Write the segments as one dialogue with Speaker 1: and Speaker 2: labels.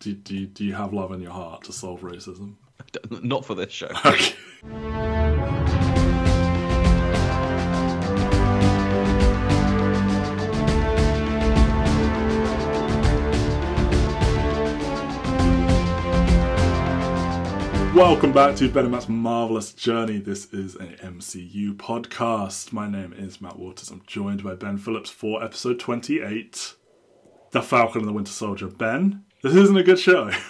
Speaker 1: Do, do, do you have love in your heart to solve racism?
Speaker 2: Not for this show.
Speaker 1: Okay. Welcome back to Ben and Matt's Marvelous Journey. This is an MCU podcast. My name is Matt Waters. I'm joined by Ben Phillips for episode 28 The Falcon and the Winter Soldier. Ben, this isn't a good show.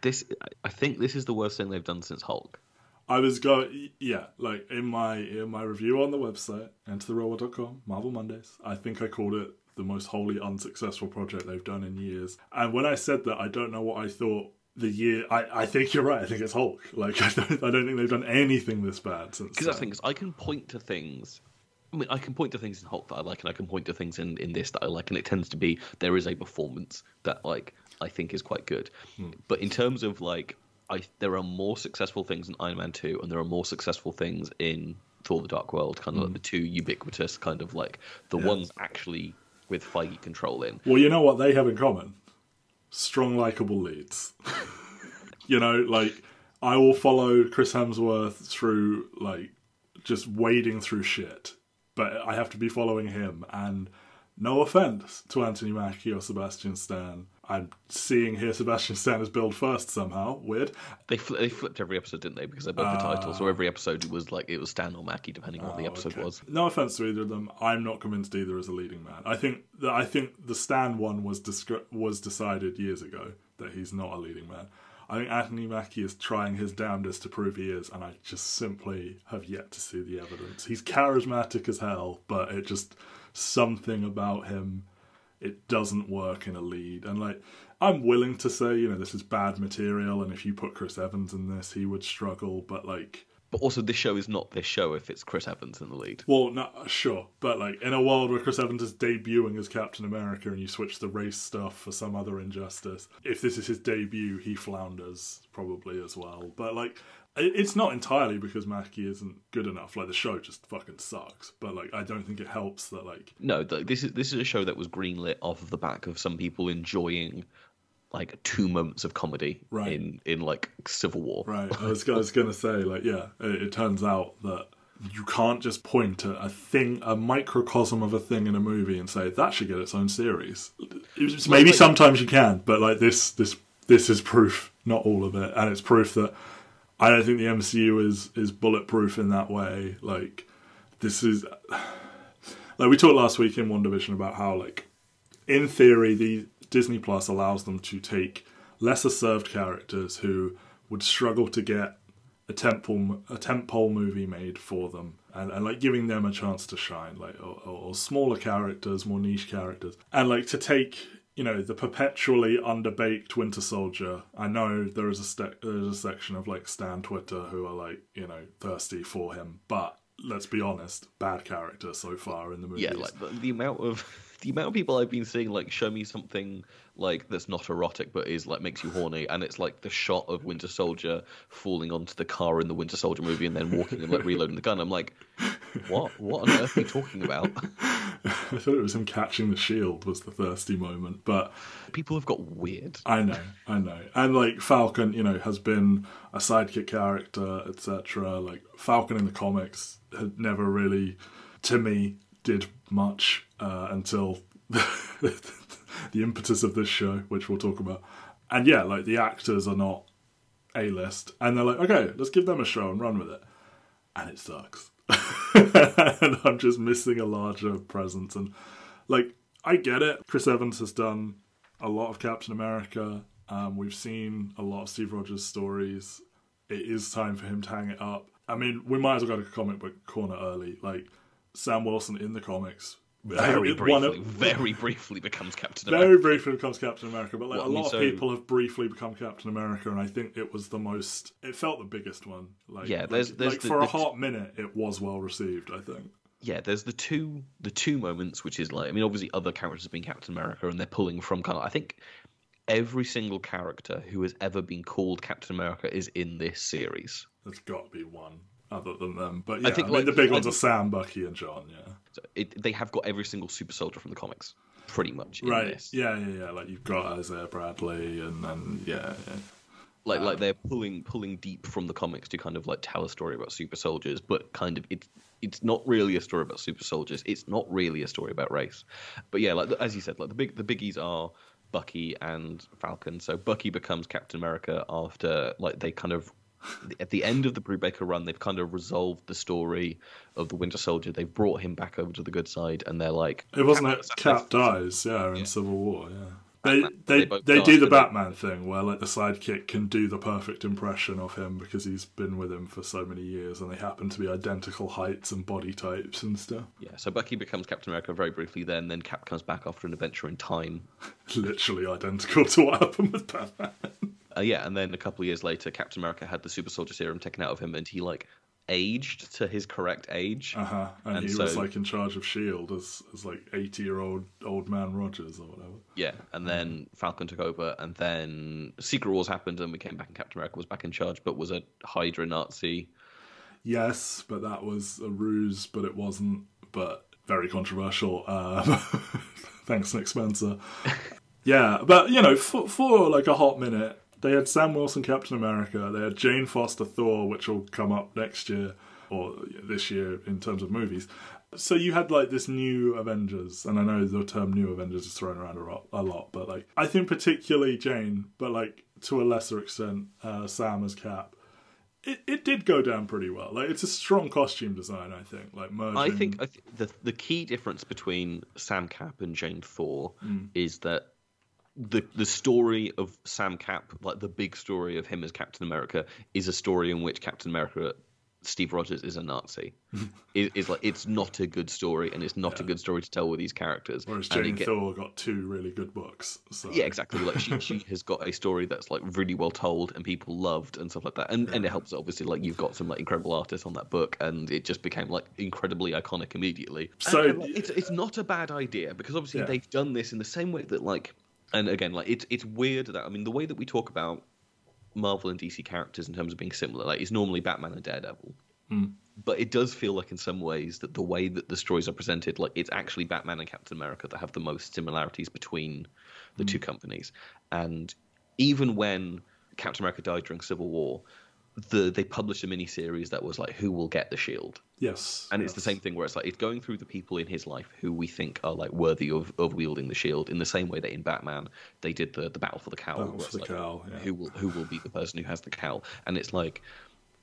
Speaker 2: This, I think, this is the worst thing they've done since Hulk.
Speaker 1: I was going, yeah, like in my in my review on the website, entertherealworld.com, Marvel Mondays. I think I called it the most wholly unsuccessful project they've done in years. And when I said that, I don't know what I thought the year. I, I think you're right. I think it's Hulk. Like I don't, I don't think they've done anything this bad since.
Speaker 2: Because that's the thing is, I can point to things. I mean, I can point to things in Hulk that I like, and I can point to things in, in this that I like, and it tends to be there is a performance that like I think is quite good. Hmm. But in terms of like, I there are more successful things in Iron Man two, and there are more successful things in Thor: The Dark World. Kind of like hmm. the two ubiquitous, kind of like the ones actually with Feige controlling.
Speaker 1: Well, you know what they have in common? Strong, likable leads. you know, like I will follow Chris Hemsworth through like just wading through shit, but I have to be following him. And no offense to Anthony Mackie or Sebastian Stan, I'm seeing here Sebastian Stan is billed first somehow. Weird.
Speaker 2: They fl- they flipped every episode, didn't they? Because they both the titles, so uh, every episode was like it was Stan or Mackie, depending on what the oh, episode
Speaker 1: Okay.
Speaker 2: was.
Speaker 1: No offense to either of them. I'm not convinced either is a leading man. I think that I think the Stan one was discre- was decided years ago that he's not a leading man. I think Anthony Mackie is trying his damnedest to prove he is, and I just simply have yet to see the evidence. He's charismatic as hell, but it just something about him it doesn't work in a lead. And like I'm willing to say, you know, this is bad material, and if you put Chris Evans in this, he would struggle. But like,
Speaker 2: But also, this show is not this show if it's Chris Evans in the lead.
Speaker 1: Well, no, sure, but like in a world where Chris Evans is debuting as Captain America, and you switch the race stuff for some other injustice, if this is his debut, he flounders probably as well. But like, it's not entirely because Mackie isn't good enough. Like the show just fucking sucks. But like, I don't think it helps that like
Speaker 2: No, this is this is a show that was greenlit off of the back of some people enjoying like two moments of comedy
Speaker 1: Right.
Speaker 2: in in like Civil War.
Speaker 1: Right. I was, I was going to say, like, yeah, it, it turns out that you can't just point at a thing, a microcosm of a thing in a movie and say that should get its own series. It's- Maybe
Speaker 2: like-
Speaker 1: sometimes you can, but like this, this, this is proof, not all of it, and it's proof that I don't think the MCU is is bulletproof in that way. Like, this is like we talked last week in WandaVision about how like in theory, the Disney Plus allows them to take lesser served characters who would struggle to get a temple a tentpole movie made for them, and, and like giving them a chance to shine, like or, or, smaller characters, more niche characters, and like to take you know the perpetually underbaked Winter Soldier. I know there is a ste- there is a section of like Stan Twitter who are like you know thirsty for him, but let's be honest, bad character so far in the movies.
Speaker 2: Yeah, like the, the amount of the amount of people I've been seeing like show me something like that's not erotic but is like makes you horny, and it's like the shot of Winter Soldier falling onto the car in the Winter Soldier movie and then walking and like reloading the gun. I'm like, what? What on earth are you talking about?
Speaker 1: I thought it was him catching the shield was the thirsty moment, but
Speaker 2: People have got weird.
Speaker 1: I know, I know, and like Falcon, you know, has been a sidekick character, etc. Like Falcon in the comics had never really, to me, did much uh, until the impetus of this show, which we'll talk about. And yeah, like the actors are not a list, and they're like, okay, let's give them a show and run with it, and it sucks. and I'm just missing a larger presence, and like I get it. Chris Evans has done a lot of Captain America. Um, we've seen a lot of Steve Rogers stories. It is time for him to hang it up. I mean, we might as well go to comic book corner early. Like Sam Wilson in the comics,
Speaker 2: Very briefly,
Speaker 1: of-
Speaker 2: very briefly becomes Captain America.
Speaker 1: very briefly becomes Captain America, but like a lot
Speaker 2: so-
Speaker 1: of people have briefly become Captain America, and I think it was the most. It felt the biggest one. Like,
Speaker 2: Yeah, there's-
Speaker 1: like,
Speaker 2: there's
Speaker 1: like
Speaker 2: the-
Speaker 1: for
Speaker 2: the
Speaker 1: a hot minute, it was well received. I think.
Speaker 2: yeah, there's the two the two moments, which is like I mean, obviously other characters have been Captain America, and they're pulling from kind of I think every single character who has ever been called Captain America is in this series.
Speaker 1: There's got to be one other than them, but yeah, I
Speaker 2: think,
Speaker 1: think mean,
Speaker 2: like,
Speaker 1: the big
Speaker 2: I
Speaker 1: ones are Sam, Bucky, and John. Yeah.
Speaker 2: So it, they have got every single super soldier from the comics. pretty much in
Speaker 1: right.
Speaker 2: this.
Speaker 1: Yeah, yeah, yeah. Like you've got Isaiah Bradley, and then yeah, yeah.
Speaker 2: Like like um, they're pulling pulling deep from the comics to kind of like tell a story about super soldiers, but kind of it's it's not really a story about super soldiers. It's not really a story about race. But yeah, like as you said, like the big the biggies are Bucky and Falcon. So Bucky becomes Captain America after like they kind of at the end of the Brubaker run, they've kind of resolved the story of the Winter Soldier. They've brought him back over to the good side, and they're like,
Speaker 1: It wasn't
Speaker 2: Cap-
Speaker 1: Cap dies, yeah, in
Speaker 2: Yeah.
Speaker 1: Civil War, yeah. They
Speaker 2: Batman-
Speaker 1: they
Speaker 2: they
Speaker 1: they do the Batman thing where like the sidekick can do the perfect impression of him because he's been with him for so many years and they happen to be identical heights and body types and stuff.
Speaker 2: Yeah, so Bucky becomes Captain America very briefly. Then, then Cap comes back after an adventure in time.
Speaker 1: Literally identical to what happened with Batman.
Speaker 2: Uh, yeah, and then a couple of years later, Captain America had the Super Soldier Serum taken out of him, and he like aged to his correct age.
Speaker 1: Uh huh. And,
Speaker 2: And
Speaker 1: he was like in charge of Shield as as like eighty year old old man Rogers or whatever.
Speaker 2: Yeah, and then Falcon took over, and then Secret Wars happened, and we came back, and Captain America was back in charge, but was a Hydra Nazi.
Speaker 1: Yes, but that was a ruse, but it wasn't. But very controversial. Um, thanks, Nick Spencer. yeah, but you know, for, for like a hot minute, they had Sam Wilson, Captain America. They had Jane Foster, Thor, which will come up next year or this year in terms of movies. So you had like this new Avengers, and I know the term "new Avengers" is thrown around a lot, a lot but like I think particularly Jane, but like to a lesser extent, uh, Sam as Cap it, it did go down pretty well. Like it's a strong costume design, I think. Like merging.
Speaker 2: I think I th- the the key difference between Sam Cap and Jane Thor is that the the story of Sam Cap, like the big story of him as Captain America, is a story in which Captain America, Steve Rogers, is a Nazi. it, it's like it's not a good story, and it's not a good story to tell with these characters.
Speaker 1: Whereas Jane
Speaker 2: get-
Speaker 1: Thor got two really good books. So.
Speaker 2: yeah, exactly. Like she, she has got a story that's like really well told and people loved and stuff like that. And and it helps obviously like you've got some like incredible artists on that book and it just became like incredibly iconic immediately.
Speaker 1: So-
Speaker 2: And, and, like, it's it's not a bad idea because obviously
Speaker 1: Yeah.
Speaker 2: they've done this in the same way that like and again like it's it's weird that I mean the way that we talk about Marvel and DC characters in terms of being similar like it's normally Batman and Daredevil. Hmm. But it does feel like in some ways that the way that the stories are presented, like it's actually Batman and Captain America that have the most similarities between the hmm. two companies. And even when Captain America died during Civil War, the they published a miniseries that was like who will get the shield.
Speaker 1: Yes.
Speaker 2: And it's the same thing where it's like it's going through the people in his life who we think are like worthy of, of wielding the shield in the same way that in Batman they did the, the battle for the cowl.
Speaker 1: Battle for the
Speaker 2: like,
Speaker 1: cowl, yeah.
Speaker 2: Who will who will be the person who has the cowl? And it's like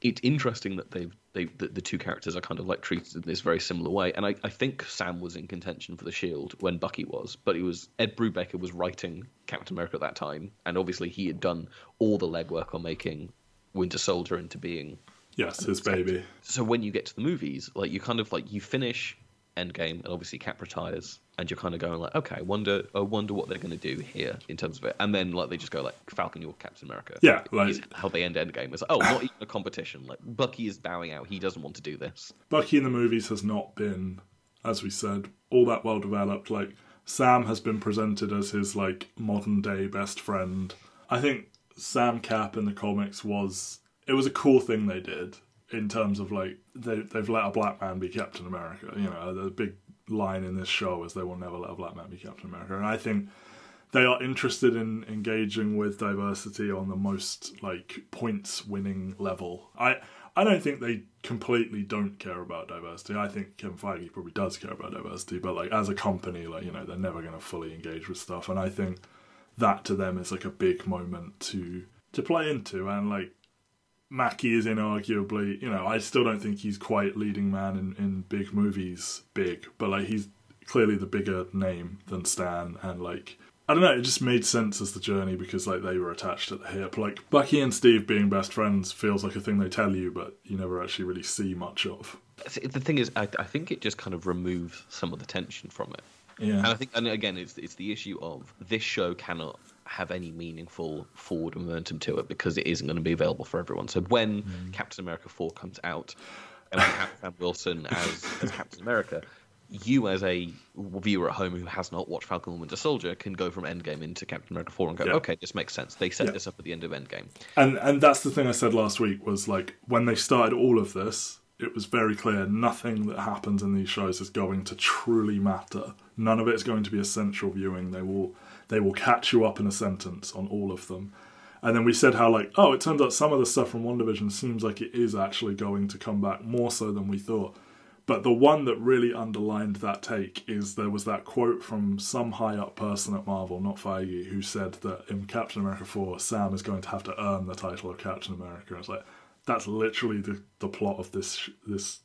Speaker 2: it's interesting that they've they the, the two characters are kind of like treated in this very similar way. And I, I think Sam was in contention for the shield when Bucky was, but it was Ed Brubaker was writing Captain America at that time, and obviously he had done all the legwork on making Winter Soldier into being
Speaker 1: Yes, his baby.
Speaker 2: so when you get to the movies, like you kind of like you finish Endgame, and obviously Cap retires, and you're kind of going like, okay, wonder, I wonder what they're going to do here in terms of it, and then like they just go like Falcon, you're Captain America.
Speaker 1: Yeah, like-
Speaker 2: is how they end Endgame. It's like, oh, not even a competition. Like Bucky is bowing out; he doesn't want to do this.
Speaker 1: Bucky in the movies has not been, as we said, all that well developed. Like Sam has been presented as his like modern day best friend. I think Sam Cap in the comics was it was a cool thing they did in terms of like they they've let a black man be Captain America. You know, the big line in this show is they will never let a black man be Captain America, and I think they are interested in engaging with diversity on the most like points winning level. I I don't think they completely don't care about diversity. I think Kevin Feige probably does care about diversity, but like as a company, like you know, they're never going to fully engage with stuff, and I think that to them is like a big moment to to play into, and like Mackie is inarguably, you know, I still don't think he's quite leading man in, in big movies, big, but like he's clearly the bigger name than Stan, and like I don't know, it just made sense as the journey because like they were attached at the hip. Like Bucky and Steve being best friends feels like a thing they tell you, but you never actually really see much of.
Speaker 2: The thing is, I, I think it just kind of removes some of the tension from it.
Speaker 1: Yeah,
Speaker 2: And I think, and again, it's it's the issue of this show cannot have any meaningful forward momentum to it because it isn't going to be available for everyone. So when mm. Captain America Four comes out, and we have Sam Wilson as, as Captain America, you as a viewer at home who has not watched Falcon and Winter Soldier can go from Endgame into Captain America Four and go,
Speaker 1: Yeah.
Speaker 2: okay, this makes sense. They set
Speaker 1: Yeah.
Speaker 2: this up at the end of Endgame.
Speaker 1: and and that's the thing I said last week was like when they started all of this, it was very clear nothing that happens in these shows is going to truly matter. None of it is going to be essential viewing. They will they will catch you up in a sentence on all of them. And then we said how like, oh, it turns out some of the stuff from WandaVision seems like it is actually going to come back more so than we thought. But the one that really underlined that take is there was that quote from some high up person at Marvel, not Feige, who said that in Captain America 4, Sam is going to have to earn the title of Captain America. It's like, that's literally the, the plot of this this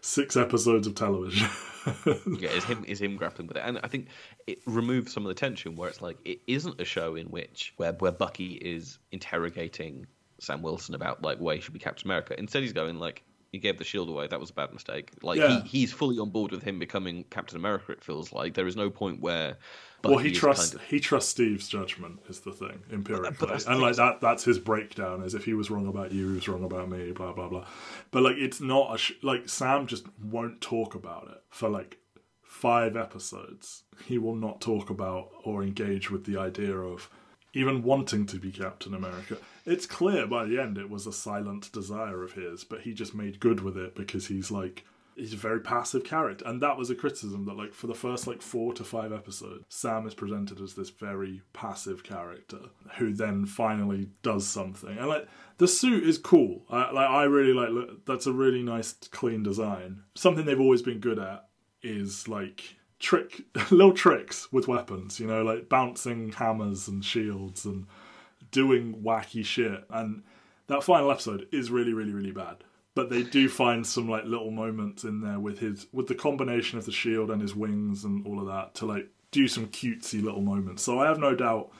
Speaker 1: six episodes of television.
Speaker 2: yeah, is him is him grappling with it, and I think it removes some of the tension where it's like it isn't a show in which where where Bucky is interrogating Sam Wilson about like why he should be Captain America. Instead, he's going like he gave the shield away. That was a bad mistake. Like
Speaker 1: Yeah.
Speaker 2: he, he's fully on board with him becoming Captain America. It feels like there is no point where.
Speaker 1: Well,
Speaker 2: Bucky
Speaker 1: he trusts
Speaker 2: kind of-
Speaker 1: he trusts Steve's judgment is the thing empirically,
Speaker 2: that's the
Speaker 1: and
Speaker 2: thing,
Speaker 1: like that that's his breakdown. Is if he was wrong about you, he was wrong about me, blah blah blah. But like it's not a sh- like Sam just won't talk about it for like five episodes. He will not talk about or engage with the idea of even wanting to be Captain America. It's clear by the end it was a silent desire of his, but he just made good with it because he's like he's a very passive character. And that was a criticism that like for the first like four to five episodes, Sam is presented as this very passive character who then finally does something. And like the suit is cool. I like I really like look, that's a really nice clean design. Something they've always been good at is like trick little tricks with weapons, you know, like bouncing hammers and shields and doing wacky shit. And that final episode is really, really, really bad. But they do find some like little moments in there with his with the combination of the shield and his wings and all of that to like do some cutesy little moments. So I have no doubt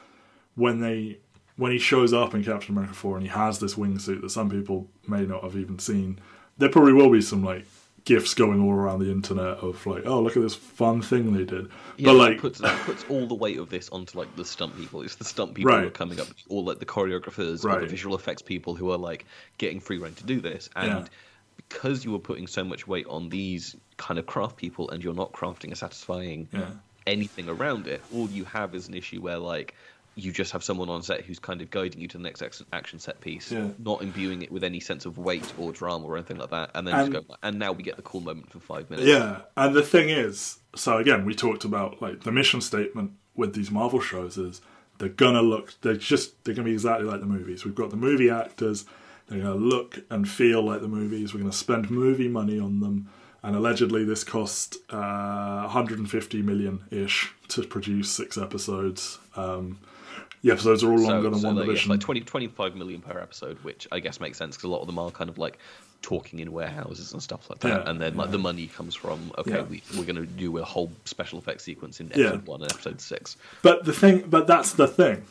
Speaker 1: when they when he shows up in Captain America 4 and he has this wingsuit that some people may not have even seen, there probably will be some like gifs going all around the internet of like, oh look at this fun thing they did.
Speaker 2: Yeah,
Speaker 1: but like
Speaker 2: puts puts all the weight of this onto like the stunt people. It's the stunt people who are coming up, all like the choreographers, or
Speaker 1: Right.
Speaker 2: the visual effects people who are like getting free reign to do this. And
Speaker 1: Yeah.
Speaker 2: because you were putting so much weight on these kind of craft people, and you're not crafting a satisfying
Speaker 1: Yeah.
Speaker 2: anything around it, all you have is an issue where like you just have someone on set who's kind of guiding you to the next action set piece,
Speaker 1: Yeah.
Speaker 2: not imbuing it with any sense of weight or drama or anything like that, and then
Speaker 1: And-
Speaker 2: just go. And now we get the cool moment for five minutes.
Speaker 1: Yeah, and the thing is, so again, we talked about like the mission statement with these Marvel shows is they're gonna look, they're just they're gonna be exactly like the movies. We've got the movie actors, they're gonna look and feel like the movies. We're gonna spend movie money on them, and allegedly this cost uh, 150 million ish to produce six episodes. Um, the episodes are all longer than
Speaker 2: so
Speaker 1: one
Speaker 2: like, yeah,
Speaker 1: division.
Speaker 2: like 20, 25 million per episode, which I guess makes sense because a lot of them are kind of like talking in warehouses and stuff like that.
Speaker 1: Yeah,
Speaker 2: and then like the money comes from okay,
Speaker 1: Yeah.
Speaker 2: we, we're going to do a whole special effects sequence in
Speaker 1: Yeah.
Speaker 2: episode one and episode six.
Speaker 1: But the thing, but that's the thing.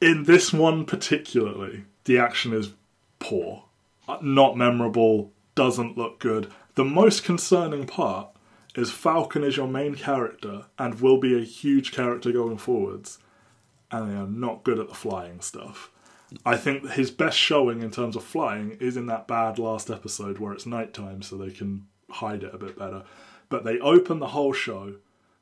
Speaker 1: In this one particularly, the action is poor, Uh, not memorable, doesn't look good. The most concerning part is Falcon is your main character and will be a huge character going forwards, and they are not good at the flying stuff. I think his best showing in terms of flying is in that bad last episode where it's nighttime, so they can hide it a bit better. But they open the whole show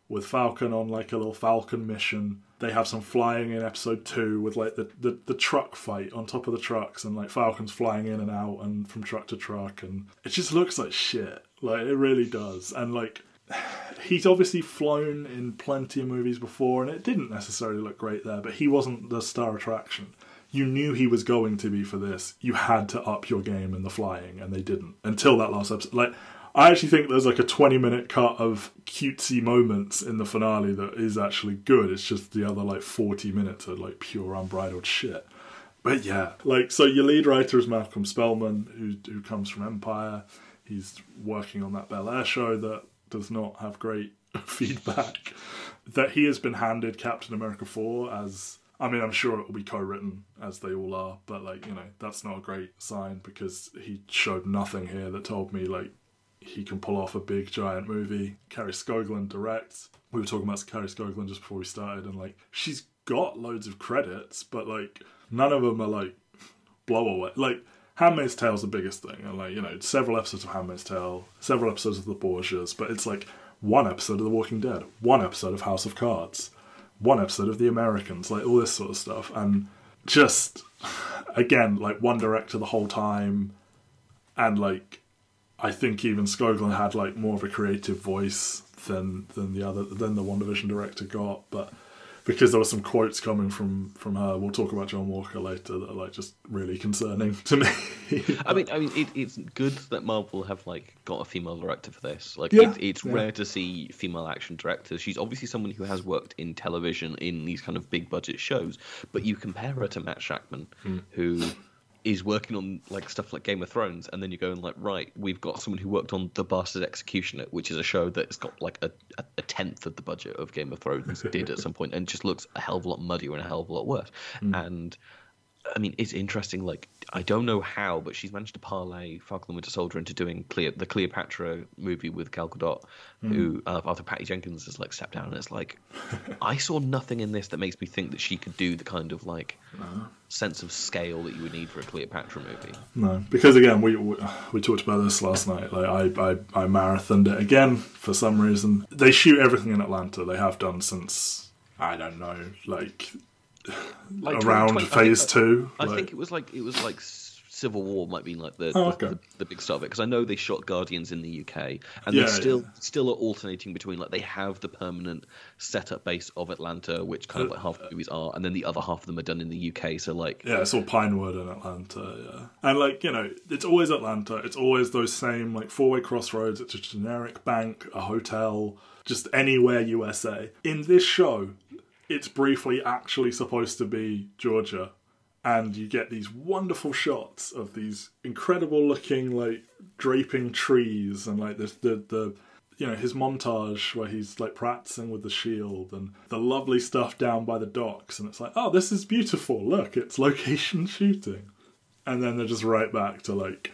Speaker 1: with Falcon on like a little Falcon mission. They have some flying in episode two with like the, the, the truck fight on top of the trucks and like Falcon's flying in and out and from truck to truck and it just looks like shit. Like it really does. And like he's obviously flown in plenty of movies before and it didn't necessarily look great there, but he wasn't the star attraction. You knew he was going to be for this. You had to up your game in the flying and they didn't until that last episode. Like I actually think there's like a 20 minute cut of cutesy moments in the finale that is actually good. It's just the other like 40 minutes of like pure unbridled shit. But yeah, like so your lead writer is Malcolm Spellman, who who comes from Empire. He's working on that Bel Air show that does not have great feedback. That he has been handed Captain America 4 as I mean, I'm sure it will be co-written as they all are, but like you know, that's not a great sign because he showed nothing here that told me like he can pull off a big giant movie. Kari Skogland directs. We were talking about Kari Skogland just before we started, and like she's got loads of credits, but like none of them are like blow away. Like Handmaid's Tale is the biggest thing, and like you know several episodes of Handmaid's Tale, several episodes of The Borgias, but it's like one episode of The Walking Dead, one episode of House of Cards, one episode of The Americans, like all this sort of stuff, and just again like one director the whole time, and like I think even Skogland had like more of a creative voice than than the other than the WandaVision director got, but because there were some quotes coming from from her. We'll talk about John Walker later that are like just really concerning to me.
Speaker 2: I mean, I mean, it, it's good that Marvel have like got a female director for this. Like,
Speaker 1: Yeah,
Speaker 2: it, it's
Speaker 1: yeah.
Speaker 2: rare to see female action directors. She's obviously someone who has worked in television in these kind of big budget shows, but you compare her to Matt Shakman,
Speaker 1: Hmm.
Speaker 2: who is working on like stuff like Game of Thrones, and then you go and like, right, we've got someone who worked on The Bastard Executioner, which is a show that's got like a, a, a tenth of the budget of Game of Thrones did at some point, and just looks a hell of a lot muddier and a hell of a lot worse. Hmm. And I mean, it's interesting. Like, I don't know how, but she's managed to parlay Falcon and Winter Soldier into doing Cleo- the Cleopatra movie with Gal Gadot, who uh, after Patty Jenkins has like stepped down. And it's like, I saw nothing in this that makes me think that she could do the kind of like sense of scale that you would need for a Cleopatra movie.
Speaker 1: No, because again, we we, we talked about this last night. Like I, I I marathoned it again for some reason. They shoot everything in Atlanta. They have done since I don't know, like,
Speaker 2: Like
Speaker 1: around
Speaker 2: 20 I
Speaker 1: phase
Speaker 2: think-
Speaker 1: two.
Speaker 2: I
Speaker 1: like,
Speaker 2: think it was like it was like Civil War might be like the
Speaker 1: Oh,
Speaker 2: the,
Speaker 1: okay.
Speaker 2: the, the big start of it because I know they shot Guardians in the UK and
Speaker 1: Yeah,
Speaker 2: they still
Speaker 1: yeah.
Speaker 2: still are alternating between like they have the permanent setup base of Atlanta which kind of
Speaker 1: Uh,
Speaker 2: like half the movies are and then the other half of them are done in the UK so like
Speaker 1: Yeah, it's all Pinewood and Atlanta, yeah. And like, you know, it's always Atlanta. It's always those same like four way crossroads. It's a generic bank, a hotel, just anywhere USA. In this show, it's briefly actually supposed to be Georgia. And you get these wonderful shots of these incredible looking like draping trees and like this the the you know his montage where he's like practicing with the shield and the lovely stuff down by the docks and it's like oh this is beautiful look it's location shooting and then they're just right back to like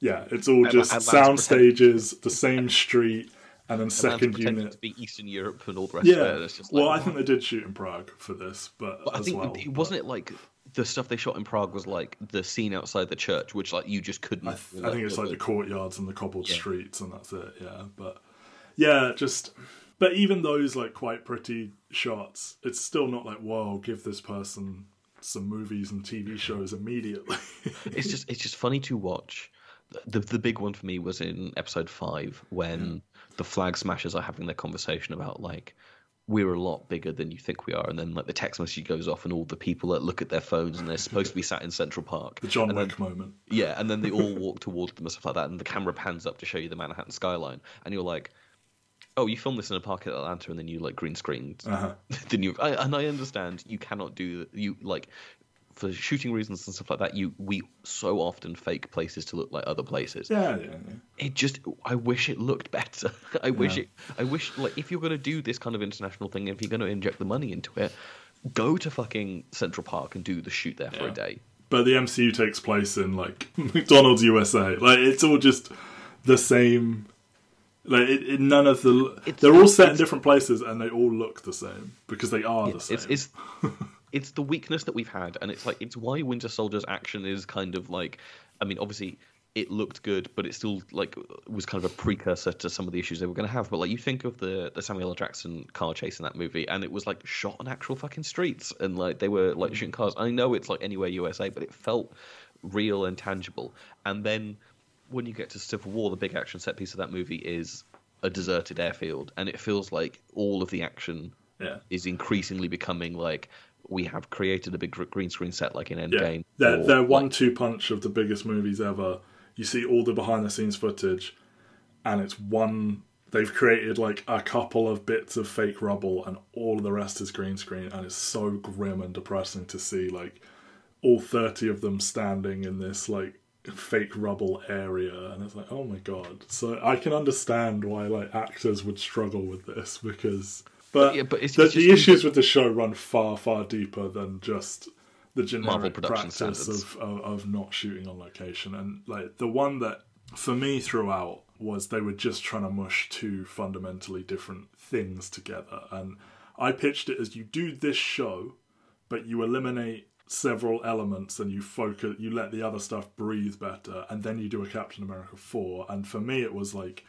Speaker 1: yeah it's all just sound stages the same street and then second unit
Speaker 2: to be Eastern Europe and all the rest of it
Speaker 1: yeah
Speaker 2: it's just like
Speaker 1: well i think they did shoot in prague for this but,
Speaker 2: But I think
Speaker 1: well
Speaker 2: it wasn't it like the stuff they shot in Prague was like the scene outside the church which like you just couldn't
Speaker 1: I, th- I think it's like the courtyards and the cobbled streets, and that's it. Yeah, but yeah, just but even those like quite pretty shots, it's still not like whoa, give this person some movies and TV shows immediately.
Speaker 2: it's just it's just funny to watch. The the big one for me was in episode five when the flag smashers are having their conversation about like we're a lot bigger than you think we are, and then like the text message goes off, and all the people that look at their phones and they're supposed to be sat in Central Park.
Speaker 1: the John
Speaker 2: and then-
Speaker 1: Wick moment.
Speaker 2: yeah, and then they all walk towards them and stuff like that, and the camera pans up to show you the Manhattan skyline, and you're like, "Oh, you filmed this in a park in Atlanta, and then you like green screened."
Speaker 1: Uh-huh.
Speaker 2: then you, I, and I understand you cannot do you like for shooting reasons and stuff like that. You we so often fake places to look like other places.
Speaker 1: Yeah, yeah, yeah.
Speaker 2: It just, I wish it looked better. I wish
Speaker 1: Yeah.
Speaker 2: it. I wish like if you're gonna do this kind of international thing, if you're gonna inject the money into it, go to fucking Central Park and do the shoot there for
Speaker 1: Yeah.
Speaker 2: a day.
Speaker 1: But the MCU takes place in like McDonald's USA. Like it's all just the same. Like it, it, none of the
Speaker 2: It's-
Speaker 1: they're all set in different places and they all look the same because they are the same.
Speaker 2: It's it's it's the weakness that we've had, and it's like it's why Winter Soldier's action is kind of like, I mean, obviously it looked good, but it still like was kind of a precursor to some of the issues they were going to have. But like you think of the the Samuel L. Jackson car chase in that movie, and it was like shot on actual fucking streets, and like they were like shooting cars. I know it's like anywhere USA, but it felt real and tangible. And then when you get to Civil War, the big action set piece of that movie is a deserted airfield, and it feels like all of the action
Speaker 1: yeah.
Speaker 2: is increasingly becoming like we have created a big green screen set like in
Speaker 1: Yeah,
Speaker 2: Endgame.
Speaker 1: they're, they're
Speaker 2: like-
Speaker 1: one-two punch of the biggest movies ever. You see all the behind-the-scenes footage, and it's one. They've created like a couple of bits of fake rubble, and all of the rest is green screen, and it's so grim and depressing to see like all thirty of them standing in this like fake rubble area, and it's like, oh my god. So I can understand why like actors would struggle with this because. But,
Speaker 2: yeah, but
Speaker 1: the, the issues with the show run far, far deeper than just the generic practice of, of of not shooting on location. And like the one that for me throughout was they were just trying to mush two fundamentally different things together. And I pitched it as you do this show, but you eliminate several elements and you focus you let the other stuff breathe better and then you do a Captain America 4 and for me it was like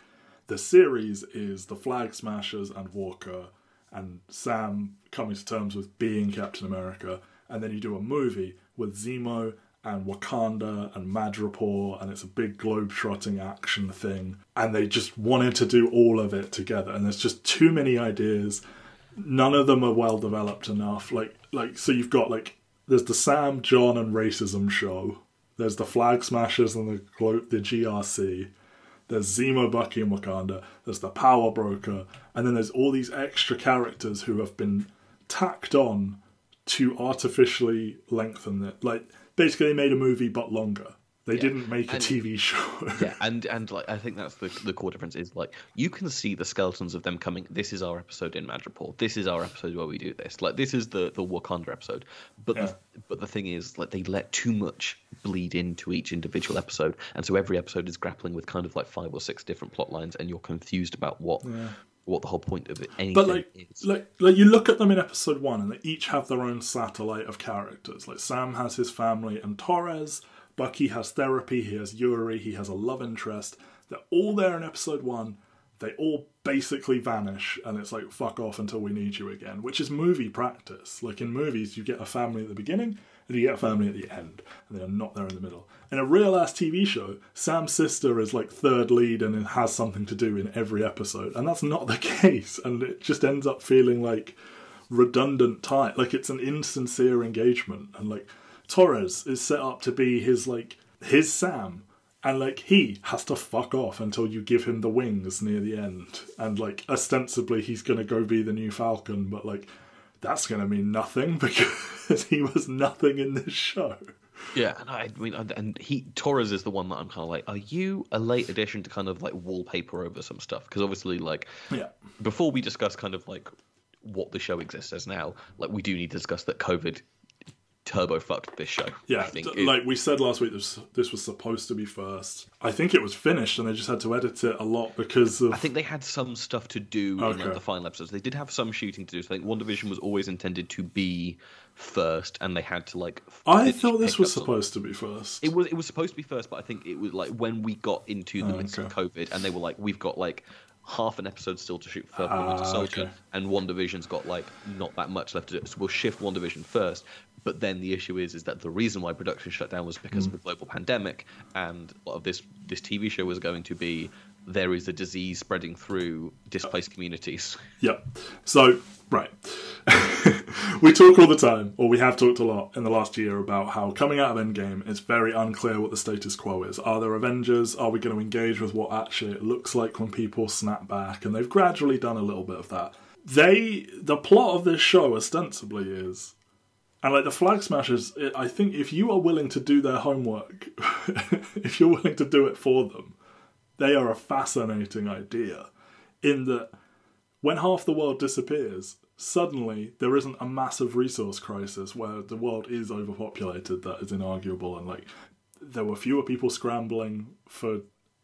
Speaker 1: the series is the Flag Smashers and Walker and Sam coming to terms with being Captain America, and then you do a movie with Zemo and Wakanda and Madripoor, and it's a big globe-trotting action thing. And they just wanted to do all of it together, and there's just too many ideas. None of them are well developed enough. Like, like so you've got like there's the Sam, John, and racism show. There's the Flag Smashers and the the GRC. There's Zemo, Bucky, and Wakanda. There's the Power Broker, and then there's all these extra characters who have been tacked on to artificially lengthen it. Like basically, they made a movie but longer. They
Speaker 2: Yeah.
Speaker 1: didn't make a TV show.
Speaker 2: yeah, and and like I think that's the the core difference is like you can see the skeletons of them coming. This is our episode in Madripoor. This is our episode where we do this. Like this is the the Wakanda episode. But
Speaker 1: Yeah.
Speaker 2: the, but the thing is, like they let too much bleed into each individual episode, and so every episode is grappling with kind of like five or six different plot lines, and you're confused about what what the whole point of it anything
Speaker 1: But like,
Speaker 2: is.
Speaker 1: like, like you look at them in episode one, and they each have their own satellite of characters. Like Sam has his family and Torres. Bucky has therapy. He has Yori. He has a love interest. They're all there in episode one. They all basically vanish, and it's like fuck off until we need you again, which is movie practice. Like in movies, you get a family at the beginning and you get a family at the end, and they're not there in the middle. In a real ass TV show, Sam's sister is like third lead and it has something to do in every episode, and that's not the case, and it just ends up feeling like redundant tight, like it's an insincere engagement, and like Torres is set up to be his like his Sam, and like he has to fuck off until you give him the wings near the end, and like ostensibly he's gonna go be the new Falcon, but like that's gonna mean nothing because he was nothing in this show.
Speaker 2: Yeah, and I mean, and- and he Torres is the one that I'm kind of like, are you a late addition to kind of like wallpaper over some stuff? Because obviously, like,
Speaker 1: Yeah.
Speaker 2: before we discuss kind of like what the show exists as now, like we do need to discuss that COVID turbo fucked this show. I
Speaker 1: Yeah,
Speaker 2: think
Speaker 1: like we said last week, this this was supposed to be first. I think it was finished, and they just had to edit it a lot because of
Speaker 2: I think they had some stuff to do in like, the final episodes. They did have some shooting to do. So I think WandaVision was always intended to be first, and they had to like.
Speaker 1: I thought this was
Speaker 2: on-
Speaker 1: supposed to be first.
Speaker 2: It was it was supposed to be first, but I think it was like when we got into the
Speaker 1: Oh,
Speaker 2: midst of. COVID, and they were like, we've got like half an episode still to shoot for Falcon Winter
Speaker 1: Ah,
Speaker 2: Soldier,
Speaker 1: okay.
Speaker 2: and WandaVision's got like not that much left to do. So we'll shift WandaVision first. But then the issue is, is that the reason why production shut down was because
Speaker 1: Mm.
Speaker 2: of the global pandemic, and a lot of this this TV show was going to be there is a disease spreading through displaced communities.
Speaker 1: Yep. So, right. we talk all the time, or we have talked a lot in the last year about how coming out of Endgame, it's very unclear what the status quo is. Are there Avengers? Are we going to engage with what actually it looks like when people snap back? And they've gradually done a little bit of that. They, the plot of this show ostensibly is, and like the Flag Smashers, it, I think if you are willing to do their homework, if you're willing to do it for them, they are a fascinating idea in that when half the world disappears, suddenly there isn't a massive resource crisis where the world is overpopulated. That is inarguable, and like there were fewer people scrambling for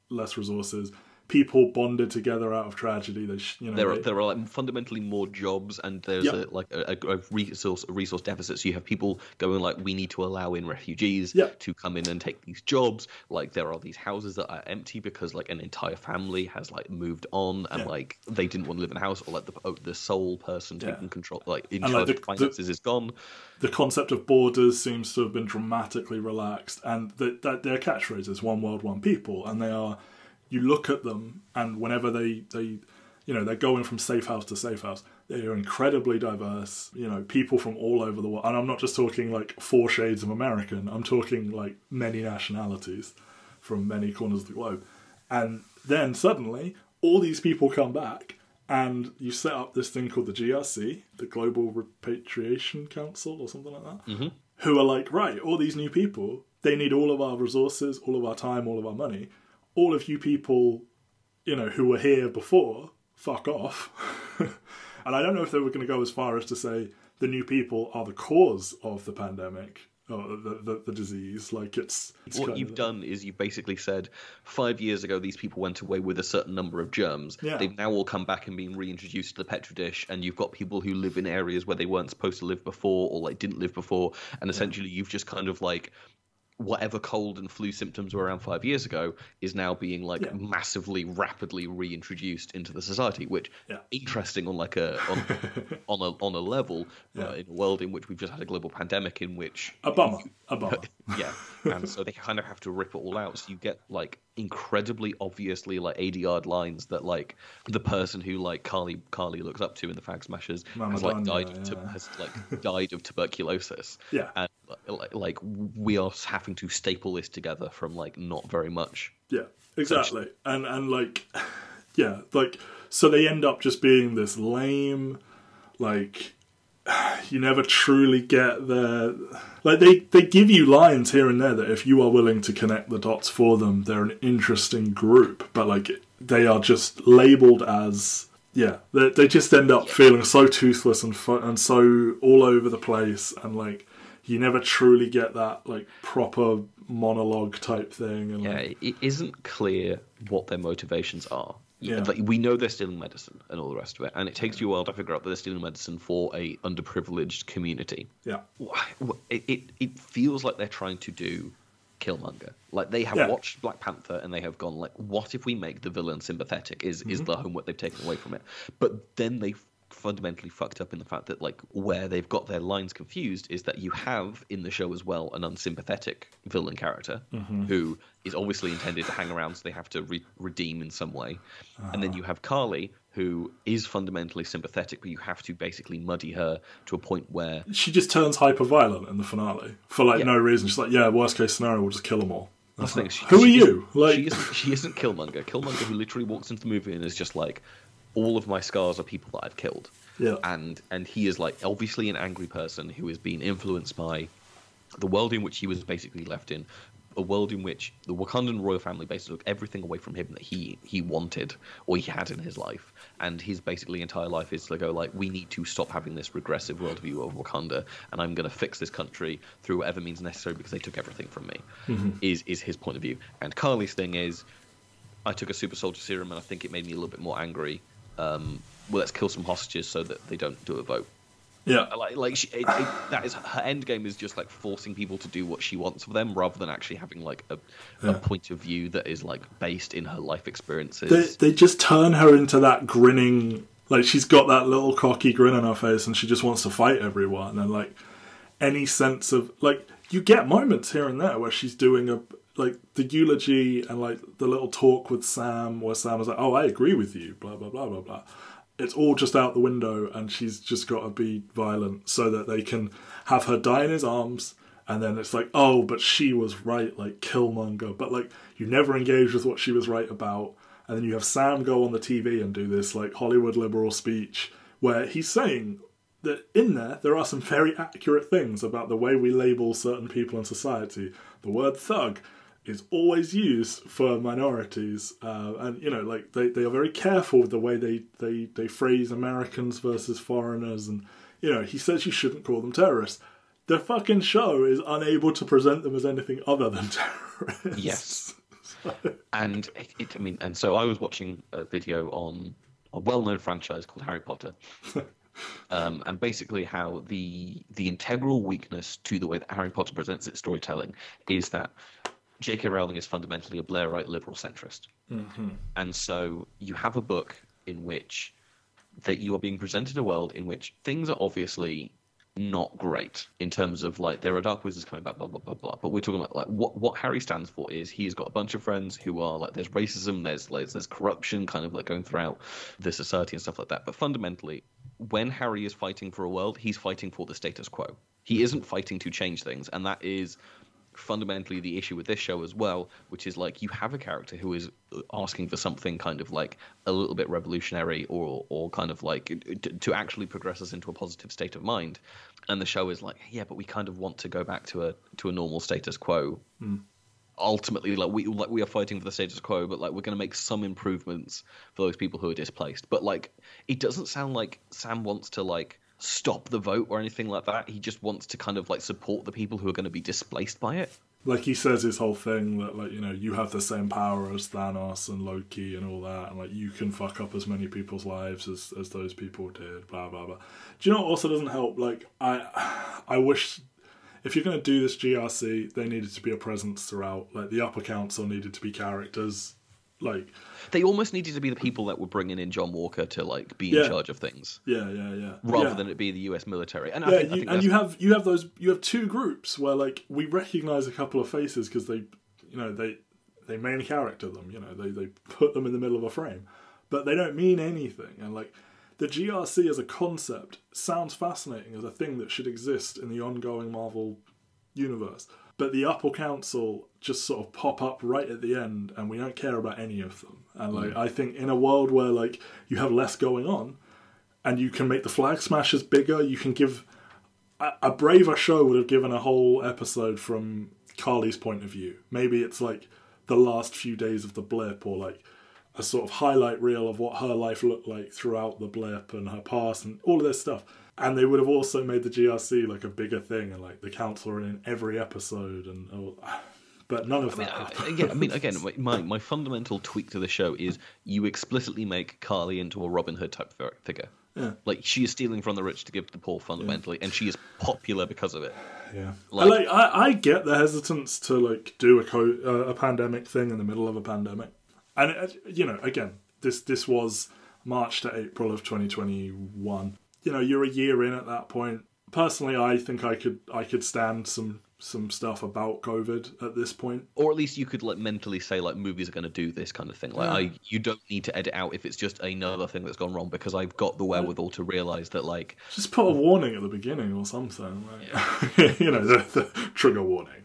Speaker 1: less resources. People bonded together out of tragedy. They, you know,
Speaker 2: There are
Speaker 1: they-
Speaker 2: there are like fundamentally more jobs, and there's
Speaker 1: Yeah.
Speaker 2: a, like a, a, resource a resource deficit. So you have people going like, we need to allow in refugees
Speaker 1: Yeah.
Speaker 2: to come in and take these jobs. Like there are these houses that are empty because like an entire family has like moved on, and
Speaker 1: Yeah.
Speaker 2: like they didn't want to live in a house, or like the oh, the sole person taking control, like in
Speaker 1: And,
Speaker 2: charge
Speaker 1: like,
Speaker 2: of
Speaker 1: the- the-
Speaker 2: finances, is gone.
Speaker 1: the concept of borders seems to have been dramatically relaxed, and that that their catchphrase is "one world, one people," and they are. You look at them, and whenever they they, you know, they're going from safe house to safe house. They are incredibly diverse. You know, people from all over the world, and I'm not just talking like four shades of American. I'm talking like many nationalities from many corners of the globe, and then suddenly all these people come back and you set up this thing called the GRC, the Global Repatriation Council, or something like that, mm-hmm. who are like, right, all these new people, they need all of our resources, all of our time, all of our money. All of you people, you know, who were here before, fuck off. and I don't know if they were going to go as far as to say the new people are the cause of the pandemic or the, the, the disease. Like it's, it's
Speaker 2: What you've done is you basically said five years ago these people went away with a certain number of germs.
Speaker 1: Yeah.
Speaker 2: They've now all come back and been reintroduced to the petri dish, and you've got people who live in areas where they weren't supposed to live before or like didn't live before, and essentially you've just kind of like whatever cold and flu symptoms were around five years ago is now being like
Speaker 1: Yeah.
Speaker 2: massively rapidly reintroduced into the society which
Speaker 1: Yeah.
Speaker 2: interesting on like a on, on a on a level
Speaker 1: Yeah.
Speaker 2: uh, in a world in which we've just had a global pandemic in which
Speaker 1: A bummer. A bummer.
Speaker 2: yeah and so they kind of have to rip it all out so you get like incredibly obviously like 80 yard lines that like the person who like Karli Karli looks up to in the Flag Smashers
Speaker 1: Mama
Speaker 2: has like died of has like died of tuberculosis
Speaker 1: Yeah.
Speaker 2: and like, we are having to staple this together from like not very much.
Speaker 1: Yeah, exactly. And and like yeah, like so they end up just being this lame like you never truly get their like they they give you lines here and there that if you are willing to connect the dots for them, they're an interesting group, but like they are just labeled as yeah, they, they just end up feeling so toothless and fu- and so all over the place, and like you never truly get that like proper monologue type thing. And
Speaker 2: yeah
Speaker 1: like,
Speaker 2: it isn't clear what their motivations are
Speaker 1: Yeah.
Speaker 2: Like, we know they're stealing medicine and all the rest of it and it takes you a while to figure out that they're stealing medicine for a underprivileged community
Speaker 1: yeah,
Speaker 2: it, it, it feels like they're trying to do Killmonger. Like they have
Speaker 1: Yeah.
Speaker 2: watched Black Panther and they have gone like, what if we make the villain sympathetic? Is
Speaker 1: Mm-hmm.
Speaker 2: is the homework they've taken away from it? But then they fundamentally fucked up in the fact that like where they've got their lines confused is that you have in the show as well an unsympathetic villain character
Speaker 1: Mm-hmm.
Speaker 2: who is obviously intended to hang around so they have to re- redeem in some way and
Speaker 1: Uh-huh.
Speaker 2: then you have Karli who is fundamentally sympathetic but you have to basically muddy her to a point where
Speaker 1: she just turns hyper violent in the finale for like
Speaker 2: Yeah.
Speaker 1: no reason. She's like, yeah, worst case scenario, we'll just kill them all.
Speaker 2: That's the thing. She-
Speaker 1: Who are you? Like-
Speaker 2: she isn't. She isn't Killmonger. Killmonger, who literally walks into the movie and is just like, all of my scars are people that I've killed.
Speaker 1: Yeah.
Speaker 2: And and he is like obviously an angry person who has been influenced by the world in which he was basically left in, a world in which the Wakandan royal family basically took everything away from him that he he wanted or he had in his life, and his basically entire life is to go like, we need to stop having this regressive worldview of Wakanda, and I'm going to fix this country through whatever means necessary because they took everything from me. Mm-hmm. Is is his point of view, and Karli's thing is, I took a super soldier serum and I think it made me a little bit more angry. Um, well, let's kill some hostages so that they don't do a vote.
Speaker 1: Yeah,
Speaker 2: Like, like she, it, it, that is her end game is just like forcing people to do what she wants for them, rather than actually having like a,
Speaker 1: Yeah.
Speaker 2: a point of view that is like based in her life experiences.
Speaker 1: they they just turn her into that grinning. Like she's got that little cocky grin on her face, and she just wants to fight everyone. And like any sense of like you get moments here and there where she's doing a like the eulogy and like the little talk with Sam, where Sam is like, "Oh, I agree with you," blah blah blah blah blah. It's all just out the window, and she's just got to be violent so that they can have her die in his arms. And then it's like, oh, but she was right, like Killmonger. But like, you never engage with what she was right about. And then you have Sam go on the TV and do this like Hollywood liberal speech where he's saying that in there there are some very accurate things about the way we label certain people in society. The word thug is always used for minorities, uh, and you know, like they, they are very careful with the way they, they, they phrase Americans versus foreigners, and you know, he says you shouldn't call them terrorists. The fucking show is unable to present them as anything other than terrorists.
Speaker 2: Yes. and it, it, I mean, and so I was watching a video on a well-known franchise called Harry Potter, um, and basically how the the integral weakness to the way that Harry Potter presents its storytelling is that J.K. Rowling is fundamentally a Blairite liberal centrist, mm-hmm. and so you have a book in which that you are being presented a world in which things are obviously not great in terms of like there are dark wizards coming back, blah blah blah blah. But we're talking about like what what Harry stands for is he's got a bunch of friends who are like there's racism, there's like, there's corruption, kind of like going throughout the society and stuff like that. But fundamentally, when Harry is fighting for a world, he's fighting for the status quo. He isn't fighting to change things, and that is fundamentally the issue with this show as well, which is like you have a character who is uh, asking for something kind of like a little bit revolutionary or or kind of like to, to actually progress us into a positive state of mind, and the show is like, yeah, but we kind of want to go back to a to a normal status quo. Hmm. Ultimately, like we like we are fighting for the status quo, but like we're going to make some improvements for those people who are displaced. But like, it doesn't sound like Sam wants to like stop the vote or anything like that. He just wants to kind of like support the people who are going to be displaced by it.
Speaker 1: like he says his whole thing that like you know you have the same power as Thanos and Loki and all that, and like you can fuck up as many people's lives as as those people did. Blah blah blah. Do you know what also doesn't help? Like I, I wish if you're going to do this GRC, they needed to be a presence throughout. Like the upper council needed to be characters. Like
Speaker 2: They almost needed to be the people that were bringing in John Walker to like be in
Speaker 1: Yeah.
Speaker 2: charge of things,
Speaker 1: yeah, yeah, yeah.
Speaker 2: rather
Speaker 1: yeah.
Speaker 2: than it be the U.S. military. And I
Speaker 1: yeah,
Speaker 2: think, I think
Speaker 1: and you have you have those you have two groups where like we recognize a couple of faces because they you know they they main character them you know they they put them in the middle of a frame but they don't mean anything and like the GRC as a concept sounds fascinating as a thing that should exist in the ongoing Marvel universe but the upper council just sort of pop up right at the end and we don't care about any of them and like I think in a world where like you have less going on and you can make the flag smashers bigger. You can give a, a braver show would have given a whole episode from Karli's point of view. Maybe it's like the last few days of the blip, or like a sort of highlight reel of what her life looked like throughout the blip and her past and all of this stuff. And they would have also made the GRC like a bigger thing, and like the council are in every episode, and all, but none of
Speaker 2: I mean,
Speaker 1: that.
Speaker 2: I, again, I mean, again, my- my fundamental tweak to the show is you explicitly make Karli into a Robin Hood type figure.
Speaker 1: Yeah.
Speaker 2: Like she is stealing from the rich to give to the poor fundamentally, and she is popular because of it.
Speaker 1: Yeah,
Speaker 2: Like-
Speaker 1: like, I, I get the hesitance to like do a co- uh, a pandemic thing in the middle of a pandemic, and it, you know, again, this this was March to April of 2021. You know, you're a year in at that point. Personally, I think I could I could stand some some stuff about COVID at this point.
Speaker 2: Or at least you could like mentally say like movies are going to do this kind of thing. Like
Speaker 1: Yeah.
Speaker 2: I, you don't need to edit out if it's just another thing that's gone wrong because I've got the wherewithal to realize that like
Speaker 1: Just put a warning at the beginning or something. Like, you know, the, the trigger warning.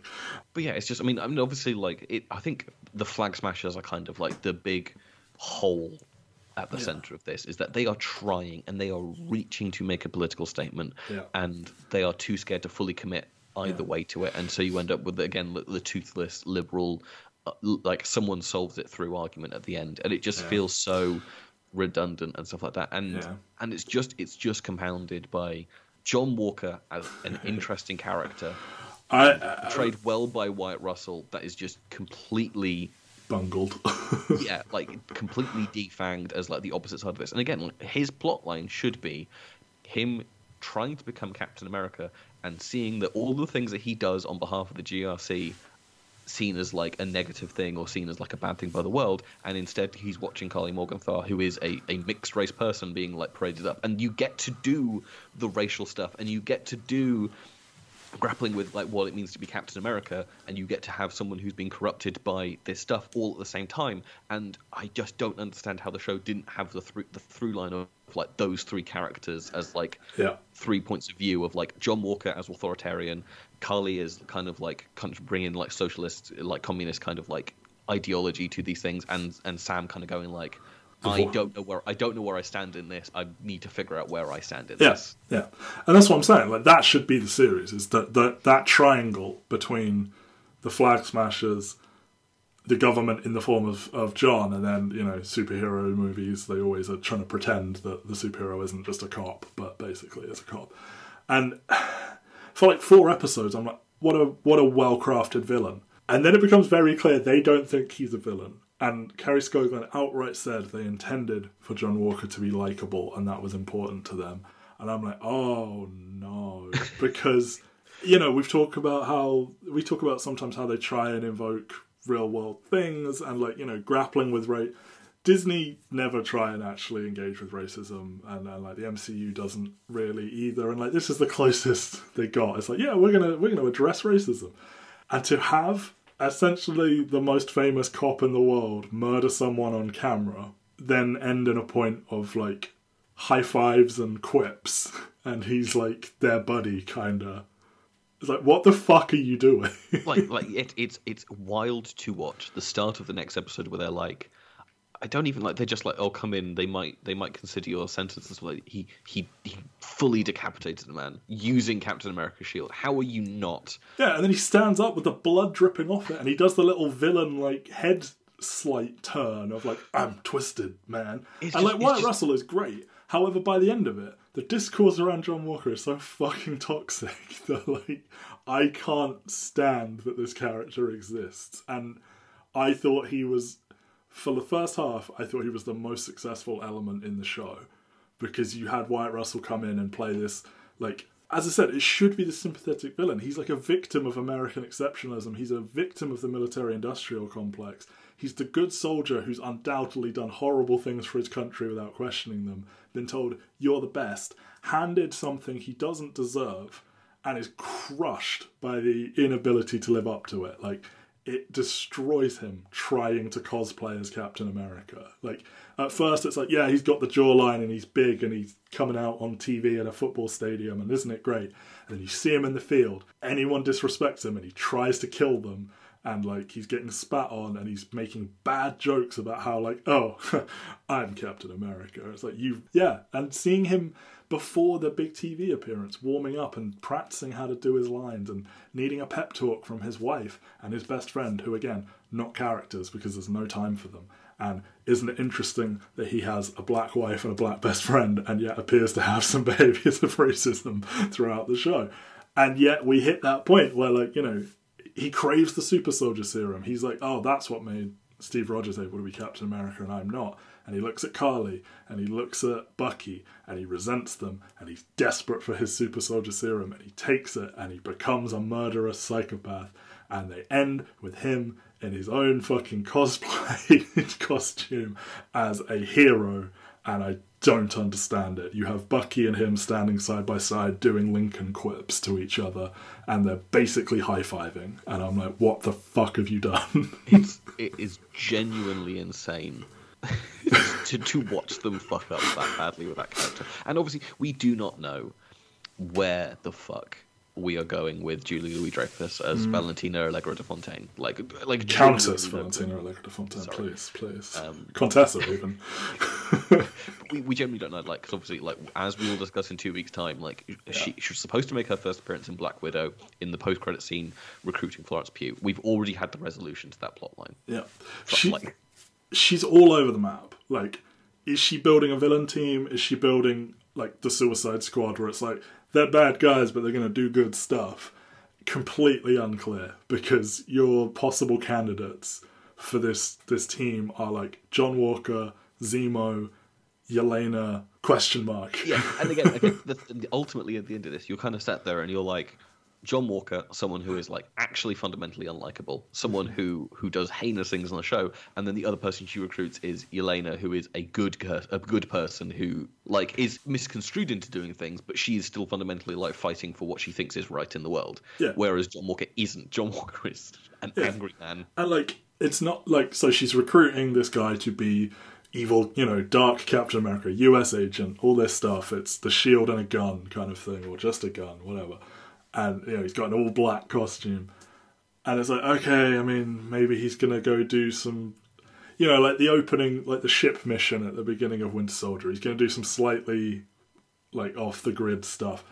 Speaker 2: But yeah, it's just. I mean, I mean, obviously, like it. I think the flag smashers are kind of like the big hole at the center of this. Is that they are trying and they are reaching to make a political statement,
Speaker 1: Yeah.
Speaker 2: and they are too scared to fully commit either way to it, and so you end up with again the, the toothless liberal, uh, like someone solves it through argument at the end, and it just
Speaker 1: Yeah.
Speaker 2: feels so redundant and stuff like that, and
Speaker 1: Yeah.
Speaker 2: and it's just it's just compounded by. John Walker as an interesting character,
Speaker 1: I, I
Speaker 2: portrayed well by Wyatt Russell that is just completely
Speaker 1: bungled.
Speaker 2: yeah like completely defanged as like the opposite side of this and again his plot line should be him trying to become Captain America and seeing that all the things that he does on behalf of the GRC seen as like a negative thing or seen as like a bad thing by the world and instead he's watching Karli Morgenthau who is a, a mixed race person being like paraded up and you get to do the racial stuff and you get to do grappling with like what it means to be Captain America, and you get to have someone who's been corrupted by this stuff all at the same time. And I just don't understand how the show didn't have the through the through line of like those three characters as like
Speaker 1: yeah.
Speaker 2: three points of view of like John Walker as authoritarian, Karli is kind of like bringing like socialist, like communist kind of like ideology to these things, and and Sam kind of going like. I don't know where I don't know where I stand in this. I need to figure out where I stand in
Speaker 1: Yes,
Speaker 2: this.
Speaker 1: yeah, and that's what I'm saying. Like that should be the series. Is that that that triangle between the flag smashers, the government in the form of of John, and then you know superhero movies. They always are trying to pretend that the superhero isn't just a cop, but basically is a cop. And for like four episodes, I'm like, what a what a well crafted villain. And then it becomes very clear they don't think he's a villain. And Kari Skogland outright said they intended for John Walker to be likable, and that was important to them. And I'm like, oh no, because you know we've talked about how we talk about sometimes how they try and invoke real world things and like you know grappling with race. Disney never try and actually engage with racism, and, and like the MCU doesn't really either. And like this is the closest they got. It's like, yeah, we're gonna we're gonna address racism, and to have essentially the most famous cop in the world murder someone on camera, then end in a point of like high fives and quips, and he's like their buddy, kinda. It's like, what the fuck are you doing?
Speaker 2: like like it, it's it's wild to watch the start of the next episode where they're like I don't even like they're just like oh come in they might they might consider your sentences like he he he fully decapitated a man using Captain America's shield how are you not
Speaker 1: Yeah, and then he stands up with the blood dripping off it, and he does the little villain like head slight turn of like I'm twisted, man.
Speaker 2: It's
Speaker 1: and
Speaker 2: just-
Speaker 1: like Wyatt
Speaker 2: just-
Speaker 1: Russell is great. However, by the end of it, the discourse around John Walker is so fucking toxic that like I can't stand that this character exists. And I thought he was for the first half, I thought he was the most successful element in the show because you had Wyatt Russell come in and play this like as I said, it should be the sympathetic villain. He's like a victim of American exceptionalism. He's a victim of the military industrial complex. He's the good soldier who's undoubtedly done horrible things for his country without questioning them, been told, you're the best, handed something he doesn't deserve, and is crushed by the inability to live up to it. Like, it destroys him trying to cosplay as Captain America. Like at first, it's like, yeah, he's got the jawline and he's big and he's coming out on TV at a football stadium, and isn't it great? And then you see him in the field. Anyone disrespects him, and he tries to kill them. And like he's getting spat on, and he's making bad jokes about how like, oh, I'm Captain America. It's like you, yeah. And seeing him before the big TV appearance, warming up and practicing how to do his lines and needing a pep talk from his wife and his best friend, who again, not characters because there's no time for them. And isn't it interesting that he has a black wife and a black best friend and yet appears to have some behaviors of racism throughout the show? And yet we hit that point where, like, you know, he craves the super soldier serum. He's like, oh, that's what made Steve Rogers able to be Captain America and I'm not and he looks at Karli and he looks at Bucky and he resents them and he's desperate for his super soldier serum and he takes it and he becomes a murderous psychopath and they end with him in his own fucking cosplay costume as a hero and I don't understand it. You have Bucky and him standing side by side doing Lincoln quips to each other, and they're basically high fiving. And I'm like, what the fuck have you done?
Speaker 2: it's it is genuinely insane to to watch them fuck up that badly with that character. And obviously, we do not know where the fuck we are going with Julia Louis-Dreyfus as mm. Valentina Allegra de Fontaine. Like, like
Speaker 1: Countess Valentina Allegra de Fontaine, Sorry. please, please. Um, Contessa, even.
Speaker 2: we, we generally don't know, like, because obviously, like, as we will discuss in two weeks' time, like, yeah. she, she was supposed to make her first appearance in Black Widow in the post-credit scene, recruiting Florence Pugh. We've already had the resolution to that plotline.
Speaker 1: Yeah, she, like, she's all over the map. Like, is she building a villain team? Is she building like the Suicide Squad, where it's like they're bad guys, but they're going to do good stuff? Completely unclear because your possible candidates for this this team are like John Walker, Zemo, Yelena, question mark.
Speaker 2: Yeah, and again, again the, ultimately at the end of this, you're kind of sat there and you're like, John Walker, someone who is like actually fundamentally unlikable, someone who who does heinous things on the show, and then the other person she recruits is Yelena, who is a good a good person who like is misconstrued into doing things, but she is still fundamentally like fighting for what she thinks is right in the world.
Speaker 1: Yeah.
Speaker 2: Whereas John Walker isn't. John Walker is an yeah. angry man.
Speaker 1: And like it's not like so she's recruiting this guy to be evil, you know, dark Captain America, US agent, all this stuff. It's the shield and a gun kind of thing, or just a gun, whatever and you know he's got an all black costume, and it's like okay, I mean maybe he's gonna go do some, you know, like the opening, like the ship mission at the beginning of Winter Soldier. He's gonna do some slightly like off the grid stuff,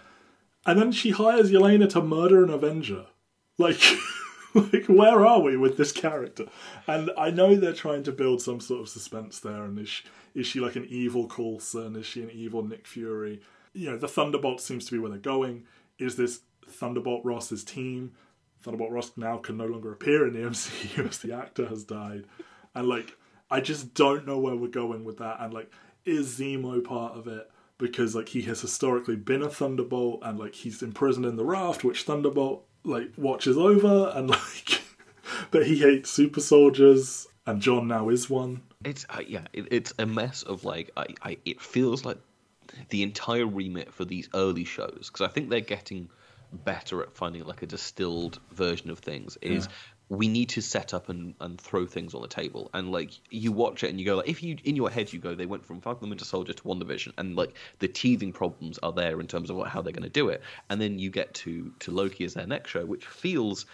Speaker 1: and then she hires Yelena to murder an Avenger, like. like where are we with this character? And i know they're trying to build some sort of suspense there and is she, is she like an evil coulson? Is she an evil nick fury? You know the thunderbolt seems to be where they're going. Is this Thunderbolt Ross's team. Thunderbolt Ross now can no longer appear in the MCU as the actor has died. And like, I just don't know where we're going with that. And like, is Zemo part of it? Because like he has historically been a Thunderbolt, and like he's imprisoned in the raft, which Thunderbolt like watches over, and like, but he hates super soldiers, and John now is one.
Speaker 2: It's uh, yeah, it, it's a mess of like I, I it feels like the entire remit for these early shows because I think they're getting better at finding like a distilled version of things is yeah. we need to set up and, and throw things on the table and like you watch it and you go like if you in your head you go they went from Falcon Winter Soldier to WandaVision and like the teething problems are there in terms of what, how they're going to do it and then you get to to Loki as their next show which feels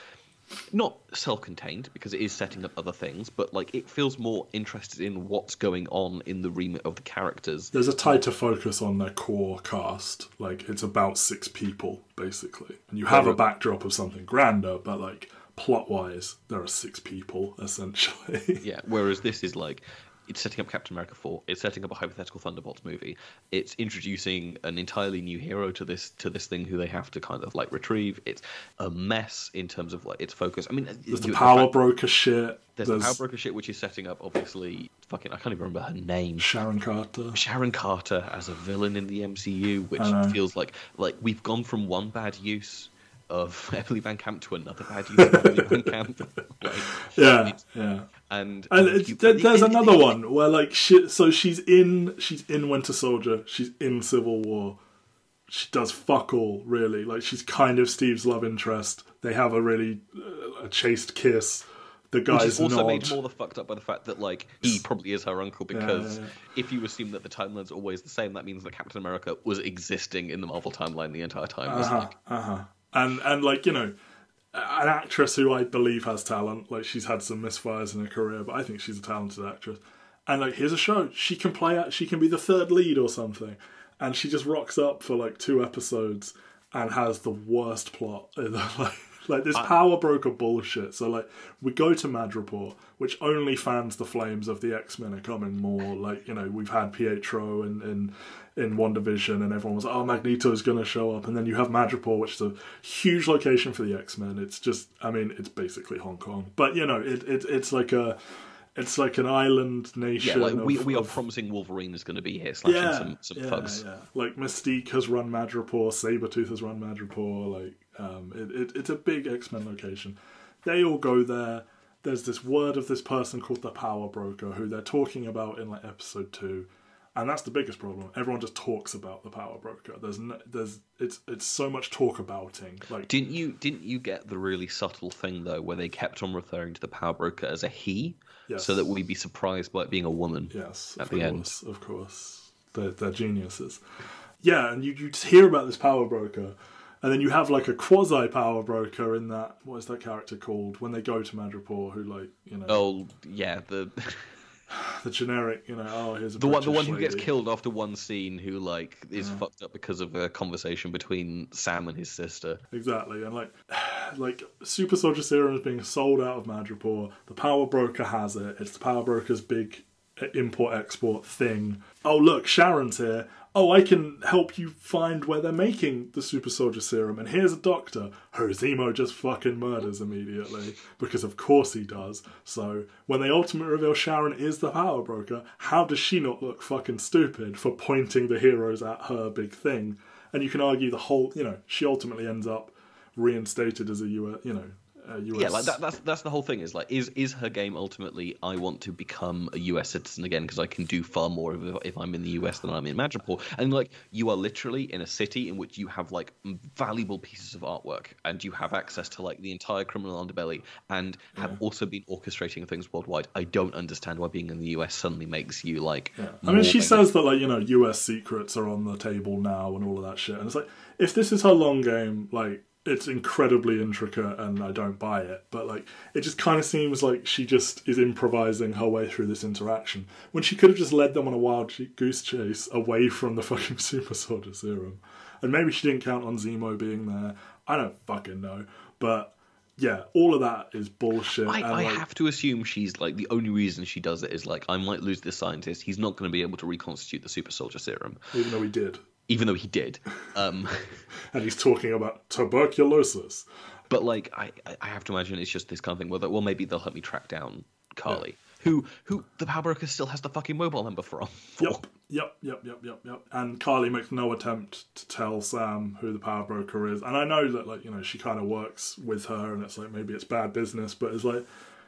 Speaker 2: not self-contained because it is setting up other things, but like it feels more interested in what's going on in the remit of the characters.
Speaker 1: There's a tighter focus on their core cast. Like it's about six people basically, and you have a backdrop of something grander, but like plot-wise, there are six people essentially.
Speaker 2: yeah. Whereas this is like it's setting up Captain America 4. It's setting up a hypothetical Thunderbolts movie. It's introducing an entirely new hero to this to this thing who they have to kind of like retrieve. It's a mess in terms of like its focus. I mean, uh,
Speaker 1: There's the power
Speaker 2: fact-
Speaker 1: broker shit.
Speaker 2: There's,
Speaker 1: There's,
Speaker 2: the power broker shit, which is setting up obviously fucking. I can't even remember her name.
Speaker 1: Sharon Carter.
Speaker 2: Sharon Carter as a villain in the MCU, which feels like like we've gone from one bad use of Emily VanCamp to another bad use of Emily VanCamp. Like,
Speaker 1: Yeah, yeah.
Speaker 2: And
Speaker 1: And there, there's another one where like she, so she's in she's in Winter Soldier, she's in Civil War. She does fuck all really. Like she's kind of Steve's love interest. They have a really uh, a chaste kiss. The
Speaker 2: Which
Speaker 1: guy's
Speaker 2: is also
Speaker 1: nod.
Speaker 2: made more the fucked up by the fact that like he probably is her uncle because
Speaker 1: yeah, yeah.
Speaker 2: if you assume that the timeline's always the same, that means that Captain America was existing in the Marvel timeline the entire time.
Speaker 1: Uh-huh,
Speaker 2: like,
Speaker 1: uh-huh. And and like you know, an actress who I believe has talent. Like she's had some misfires in her career, but I think she's a talented actress. And like here's a show she can play. She can be the third lead or something, and she just rocks up for like two episodes and has the worst plot. like like this power broker bullshit. So like we go to Madripoor, which only fans the flames of the X Men are coming more. Like you know we've had Pietro and in in WandaVision, and everyone was like, oh is gonna show up, and then you have Madripoor, which is a huge location for the X Men. It's just I mean it's basically Hong Kong, but you know it, it it's like a it's like an island
Speaker 2: yeah,
Speaker 1: nation.
Speaker 2: like we,
Speaker 1: of-
Speaker 2: we are
Speaker 1: of-
Speaker 2: promising Wolverine is going to be here, slashing
Speaker 1: yeah,
Speaker 2: some some
Speaker 1: yeah,
Speaker 2: thugs.
Speaker 1: yeah. Like Mystique has run Madripoor, Sabretooth has run Madripoor. Like um, it, it, it's a big X Men location. They all go there. There's this word of this person called the Power Broker, who they're talking about in like episode two, and that's the biggest problem. Everyone just talks about the Power Broker. There's no, there's it's it's so much talk abouting. Like
Speaker 2: Didn't you didn't you get the really subtle thing though, where they kept on referring to the power broker as a he,
Speaker 1: Yes.
Speaker 2: so that we'd be surprised by it being a woman?
Speaker 1: Yes,
Speaker 2: at the
Speaker 1: course,
Speaker 2: end.
Speaker 1: of course. They're, they're geniuses. Yeah, and you, you just hear about this power broker, and then you have like a quasi power broker in that. What is that character called when they go to Madripoor? Who like you know
Speaker 2: Oh yeah, the
Speaker 1: the generic you know oh here's a
Speaker 2: the one the
Speaker 1: British
Speaker 2: one who gets killed after one scene, who like is fucked up because of a conversation between Sam and his sister.
Speaker 1: Exactly, and like, like super soldier serum is being sold out of Madripoor. The power broker has it. It's the power broker's big import export thing. Oh look, Sharon's here. Oh, I can help you find where they're making the super soldier serum. And here's a doctor who Zemo just fucking murders immediately because of course he does. So when they ultimately reveal Sharon is the power broker, how does she not look fucking stupid for pointing the heroes at her big thing? And you can argue the whole, you know, she ultimately ends up reinstated as a US, you know, Uh, a US.
Speaker 2: Yeah, like that, that's that's the whole thing. Is like, is is her game ultimately? I want to become a U.S. citizen again because I can do far more if, if I'm in the U.S. than I'm in Madripoor. And like, you are literally in a city in which you have like valuable pieces of artwork, and you have access to like the entire criminal underbelly, and have also been orchestrating things worldwide. I don't understand why being in the U.S. suddenly makes you like.
Speaker 1: I mean, she says that like you know U.S. secrets are on the table now and all of that shit, and it's like if this is her long game, like it's incredibly intricate, and I don't buy it. But like it just kind of seems like she just is improvising her way through this interaction when she could have just led them on a wild goose chase away from the fucking super soldier serum, and maybe she didn't count on Zemo being there. I don't fucking know, but. Yeah, all of that is bullshit.
Speaker 2: I,
Speaker 1: and,
Speaker 2: I
Speaker 1: like,
Speaker 2: have to assume she's like the only reason she does it is like I might lose this scientist. He's not going to be able to reconstitute the super soldier serum,
Speaker 1: even though he did,
Speaker 2: even though he did. Um,
Speaker 1: and he's talking about tuberculosis.
Speaker 2: But like, I, I- have to imagine it's just this kind of thing where, well, maybe they'll help me track down Karli, who who the power broker still has the fucking mobile number from. for.
Speaker 1: Yep, yep, yep, yep, yep, yep. And Karli makes no attempt to tell Sam who the power broker is. And I know that, like, you know, she kind of works with her, and it's like maybe it's bad business, but it's like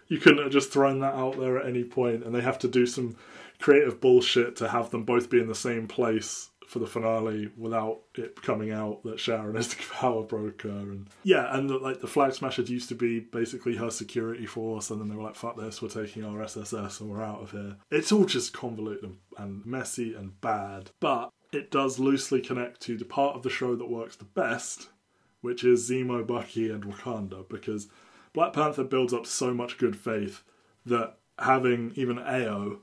Speaker 1: you couldn't have just thrown that out there at any point, and they have to do some creative bullshit to have them both be in the same place for the finale without it coming out that Sharon is the power broker and yeah and like the flag smashers used to be basically her security force and then they were like fuck this we're taking our SSS and we're out of here. It's all just convoluted and, and messy and bad but it does loosely connect to the part of the show that works the best which is Zemo, Bucky, and Wakanda, because Black Panther builds up so much good faith that having even Ayo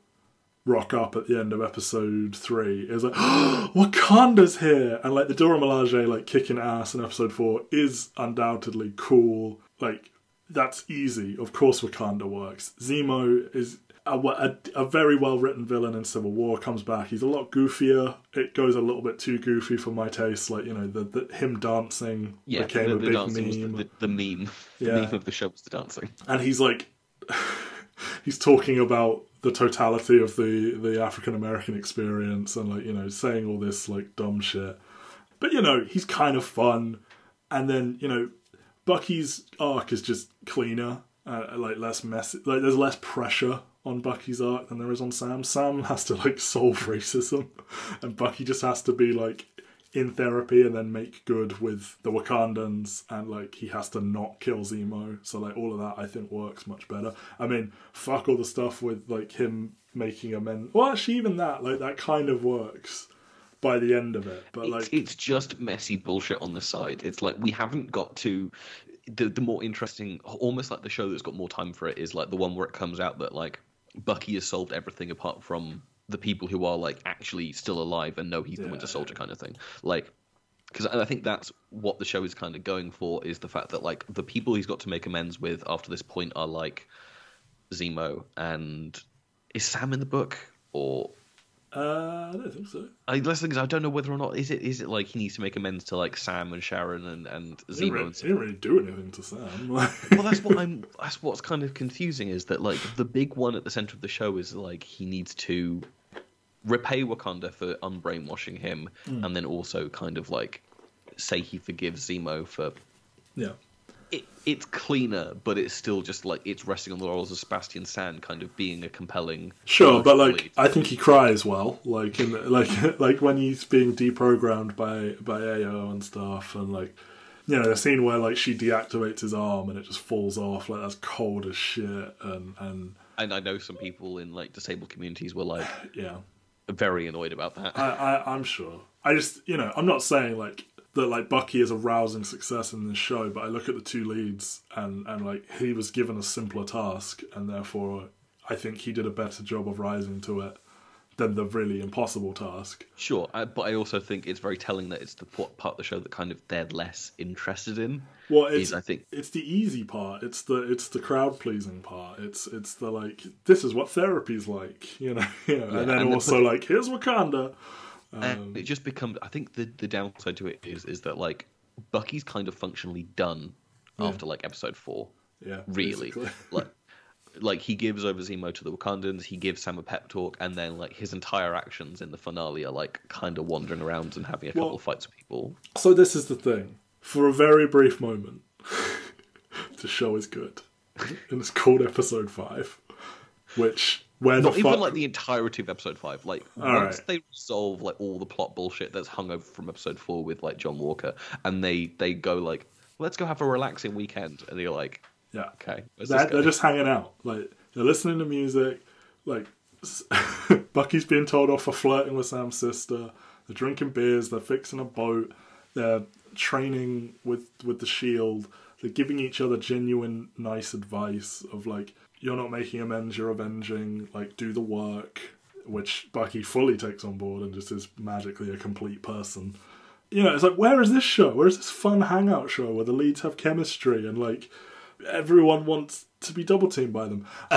Speaker 1: rock up at the end of episode three is like, Wakanda's here! And like the Dora Milaje like kicking ass in episode four is undoubtedly cool. Like, that's easy. Of course Wakanda works. Zemo is a, a, a very well written villain in Civil War comes back. He's a lot goofier. It goes a little bit too goofy for my taste. Like you know, the, the him dancing
Speaker 2: Yeah,
Speaker 1: became
Speaker 2: the,
Speaker 1: a
Speaker 2: the
Speaker 1: big
Speaker 2: the,
Speaker 1: meme,
Speaker 2: the, the meme. The
Speaker 1: Yeah.
Speaker 2: meme of the show was the dancing.
Speaker 1: and he's like, he's talking about the totality of the the African American experience, and like you know, saying all this like dumb shit. But you know, he's kind of fun, and then you know, Bucky's arc is just cleaner, uh, like less messy. Like there's less pressure on Bucky's arc than there is on Sam. Sam has to like solve racism, and Bucky just has to be like in therapy and then make good with the Wakandans, and like he has to not kill Zemo. So like all of that, I think works much better. I mean, fuck all the stuff with like him making amends. Well, actually, even that like that kind of works by the end of it. But
Speaker 2: It's,
Speaker 1: like,
Speaker 2: it's just messy bullshit on the side. It's like we haven't got to the the more interesting, almost like the show that's got more time for it is like the one where it comes out that like Bucky has solved everything apart from the people who are like actually still alive and know he's the Winter Soldier kind of thing. Like because I think that's what the show is kind of going for is the fact that like the people he's got to make amends with after this point are like Zemo and is Sam in the book or
Speaker 1: uh, I don't think so.
Speaker 2: I the thing is, I don't know whether or not is it is it like he needs to make amends to like Sam and Sharon and and
Speaker 1: He didn't,
Speaker 2: Zemo
Speaker 1: really,
Speaker 2: and
Speaker 1: he didn't really do anything to Sam.
Speaker 2: well, that's what I'm. That's what's kind of confusing is that like the big one at the center of the show is like he needs to repay Wakanda for unbrainwashing him,
Speaker 1: Hmm.
Speaker 2: and then also kind of like say he forgives Zemo for.
Speaker 1: yeah.
Speaker 2: It, it's cleaner, but it's still just like it's resting on the laurels of Sebastian Stan, kind of being a compelling.
Speaker 1: Sure, but like
Speaker 2: lead.
Speaker 1: I think he cries well, like in the, like like when he's being deprogrammed by by Ayo and stuff, and like you know the scene where like she deactivates his arm and it just falls off, like that's cold as shit, and and
Speaker 2: and I know some people in like disabled communities were like
Speaker 1: yeah,
Speaker 2: very annoyed about that.
Speaker 1: I, I I'm sure. I just you know I'm not saying like that like Bucky is a rousing success in this show, but I look at the two leads and and like he was given a simpler task, and therefore I think he did a better job of rising to it than the really impossible task.
Speaker 2: Sure, I, but I also think it's very telling that it's the part of the show that kind of they're less interested in.
Speaker 1: Well, it's
Speaker 2: Is, I think-
Speaker 1: it's the easy part. It's the it's the crowd pleasing part. It's it's the like this is what therapy's like, you know. You know? and then
Speaker 2: and the-
Speaker 1: also like here's Wakanda. Um,
Speaker 2: and it just becomes. I think the the downside to it is is that like Bucky's kind of functionally done after like episode four.
Speaker 1: Yeah,
Speaker 2: Really,
Speaker 1: basically.
Speaker 2: like. Like he gives over Zemo to the Wakandans, he gives Sam a pep talk, and then like his entire actions in the finale are like kind of wandering around and having a couple of fights with people.
Speaker 1: So this is the thing. For a very brief moment, the show is good, and it's called episode five, which where
Speaker 2: Not
Speaker 1: the
Speaker 2: even
Speaker 1: fuck
Speaker 2: like the entirety of episode five. Like
Speaker 1: All
Speaker 2: once
Speaker 1: right.
Speaker 2: they resolve like all the plot bullshit that's hung over from episode four with like John Walker, and they they go like, let's go have a relaxing weekend, and you're like,
Speaker 1: yeah,
Speaker 2: okay,
Speaker 1: they're, they're just hanging out. Like they're listening to music. Like Bucky's being told off for flirting with Sam's sister. They're drinking beers. They're fixing a boat. They're training with with the shield. They're giving each other genuine, nice advice of like, you're not making amends, you're avenging. Like, do the work, which Bucky fully takes on board and just is magically a complete person. You know, it's like, where is this show? Where is this fun hangout show where the leads have chemistry and like everyone wants to be double teamed by them?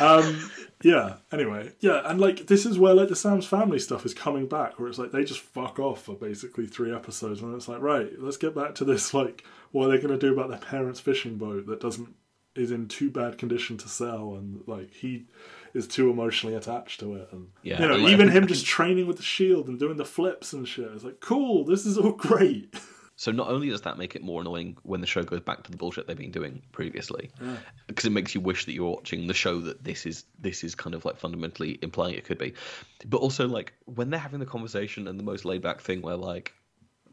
Speaker 1: um, yeah. Anyway, yeah, and like this is where like the Sam's family stuff is coming back, where it's like they just fuck off for basically three episodes, and it's like right, let's get back to this. Like, what are they going to do about their parents' fishing boat that doesn't is in too bad condition to sell, and like he is too emotionally attached to it, and
Speaker 2: Yeah,
Speaker 1: you know, even him just training with the shield and doing the flips and shit. It's like cool, this is all great.
Speaker 2: So not only does that make it more annoying when the show goes back to the bullshit they've been doing previously, because it makes you wish that you're watching the show that this is this is kind of like fundamentally implying it could be, but also like when they're having the conversation and the most laid back thing where like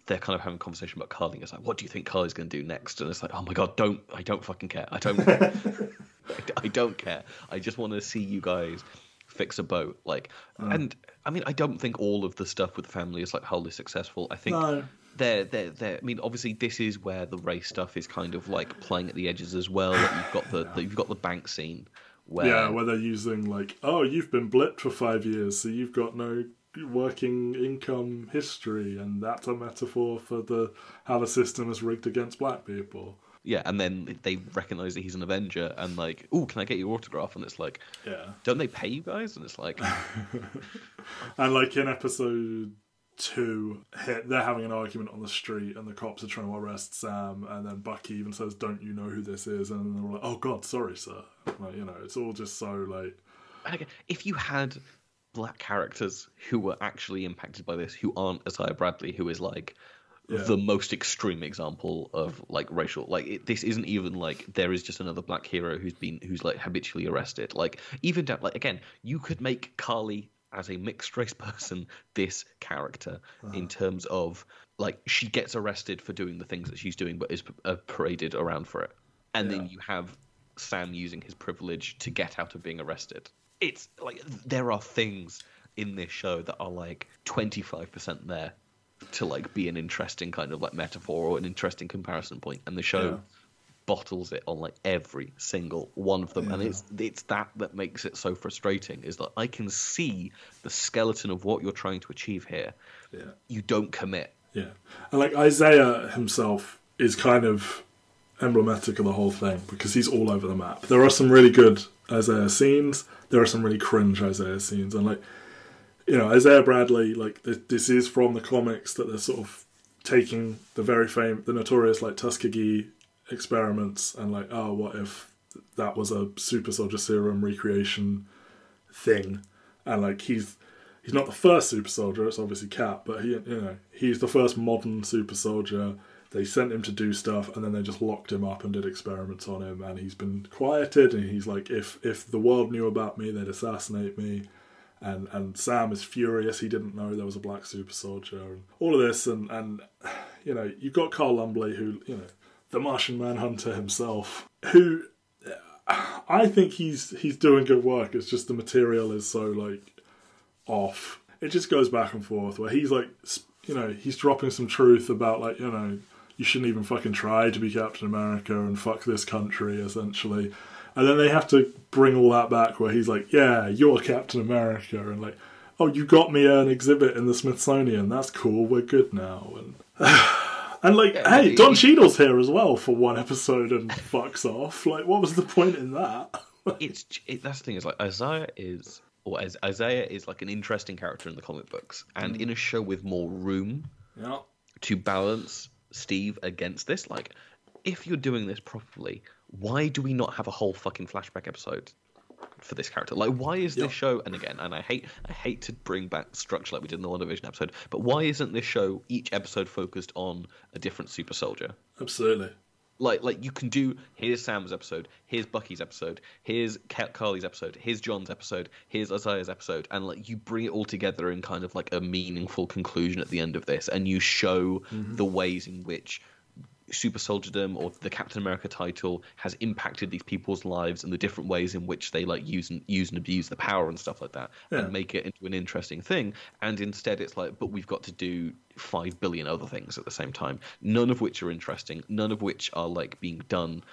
Speaker 2: they're kind of having a conversation about Karli. It's like, what do you think Karli's going to do next? And it's like, oh my god, don't I don't fucking care. I don't. I don't care. I just want to see you guys fix a boat. Like, mm. and I mean, I don't think all of the stuff with the family is like wholly successful. I think
Speaker 1: No.
Speaker 2: They're they're they're. I mean, obviously, this is where the race stuff is kind of like playing at the edges as well. Like, you've got the, the you've got the bank scene where
Speaker 1: Yeah, where they're using like, oh, you've been blipped for five years, so you've got no working income history, and that's a metaphor for the how the system is rigged against black people.
Speaker 2: Yeah, and then they recognize that he's an Avenger, and like, oh, can I get your autograph? And it's like,
Speaker 1: Yeah.
Speaker 2: don't they pay you guys? And it's like,
Speaker 1: And like in episode two, hit. they're having an argument on the street, and the cops are trying to arrest Sam, and then Bucky even says, "Don't you know who this is?" And they're like, "Oh God, sorry, sir." Like you know, it's all just so like,
Speaker 2: And again, if you had black characters who were actually impacted by this, who aren't Isaiah Bradley, who is like
Speaker 1: Yeah.
Speaker 2: the most extreme example of like racial, like it, this isn't even like there is just another black hero who's been who's like habitually arrested. Like even down, like again, you could make Karli as a mixed race person this character in terms of like she gets arrested for doing the things that she's doing, but is uh, paraded around for it, and
Speaker 1: Yeah.
Speaker 2: then you have Sam using his privilege to get out of being arrested. It's like there are things in this show that are like 25% there to like be an interesting kind of like metaphor or an interesting comparison point and the show
Speaker 1: Yeah.
Speaker 2: Bottles it on like every single one of them and it's it's that that makes it so frustrating is that I can see the skeleton of what you're trying to achieve here
Speaker 1: yeah,
Speaker 2: you don't commit
Speaker 1: yeah. And like Isaiah himself is kind of emblematic of the whole thing because he's all over the map. There are some really good Isaiah scenes. There are some really cringe Isaiah scenes, and like you know, Isaiah Bradley, like this, this is from the comics that they're sort of taking the very famous, the notorious like Tuskegee experiments, and like, oh, what if that was a super soldier serum recreation thing, and like he's he's not the first super soldier. It's obviously Cap, but he, you know, he's the first modern super soldier. They sent him to do stuff, and then they just locked him up and did experiments on him. And he's been quieted, and he's like, if if the world knew about me, they'd assassinate me. And and Sam is furious. He didn't know there was a black super soldier, and all of this. And and you know, you've got Carl Lumbly, who you know, the Martian Manhunter himself, who uh, I think he's he's doing good work. It's just the material is so like off. It just goes back and forth where he's like, you know, he's dropping some truth about like, you know, you shouldn't even fucking try to be Captain America and fuck this country essentially. And then they have to bring all that back where he's like, yeah, you're Captain America and like, oh, you got me an exhibit in the Smithsonian. That's cool. We're good now. And and like,
Speaker 2: Yeah,
Speaker 1: hey,
Speaker 2: he-
Speaker 1: Don Cheadle's here as well for one episode and fucks off. Like, what was the point in that?
Speaker 2: it's it, that's the thing is like Isaiah is or as Isaiah is like an interesting character in the comic books and mm. in a show with more room
Speaker 1: yeah.
Speaker 2: to balance Steve against this like if you're doing this properly why do we not have a whole fucking flashback episode for this character like why is
Speaker 1: Yeah.
Speaker 2: this show and again and I hate I hate to bring back structure like we did in the WandaVision episode but why isn't this show each episode focused on a different super soldier
Speaker 1: Absolutely.
Speaker 2: like like you can do here's Sam's episode, here's Bucky's episode, here's Ca- Karli's episode, here's John's episode, here's Isaiah's episode, and like you bring it all together in kind of like a meaningful conclusion at the end of this, and you show mm-hmm. the ways in which super soldierdom or the Captain America title has impacted these people's lives and the different ways in which they like use and use and abuse the power and stuff like that
Speaker 1: Yeah.
Speaker 2: and make it into an interesting thing. And instead it's like but we've got to do 5 billion other things at the same time none of which are interesting none of which are like being done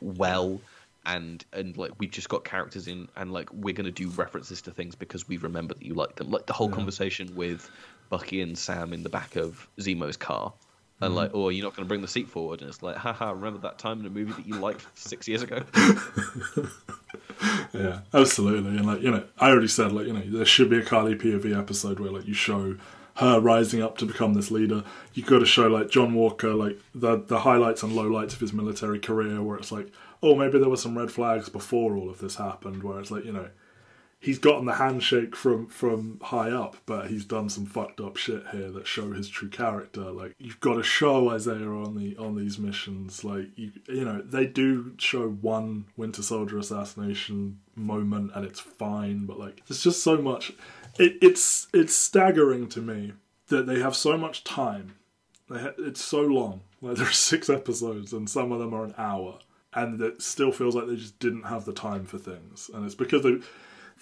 Speaker 2: well. And and like we've just got characters in and like we're going to do references to things because we remember that you like them. Like the whole conversation with Bucky and Sam in the back of Zemo's car and mm-hmm. like, oh, you're not going to bring the seat forward, and it's like, haha, remember that time in a movie that you liked six years ago?
Speaker 1: Yeah, absolutely. And like you know, I already said like you know there should be a Karli POV episode where like you show her rising up to become this leader. You got to show like John Walker like the the highlights and lowlights of his military career, where it's like oh maybe there were some red flags before all of this happened, where it's like you know he's gotten the handshake from from high up, but he's done some fucked up shit here that show his true character. Like you've got to show Isaiah on the on these missions. Like you you know they do show one Winter Soldier assassination moment, and it's fine. But like there's just so much. It, it's it's staggering to me that they have so much time. Ha- it's so long. Like there are six episodes, and some of them are an hour, and it still feels like they just didn't have the time for things. And it's because they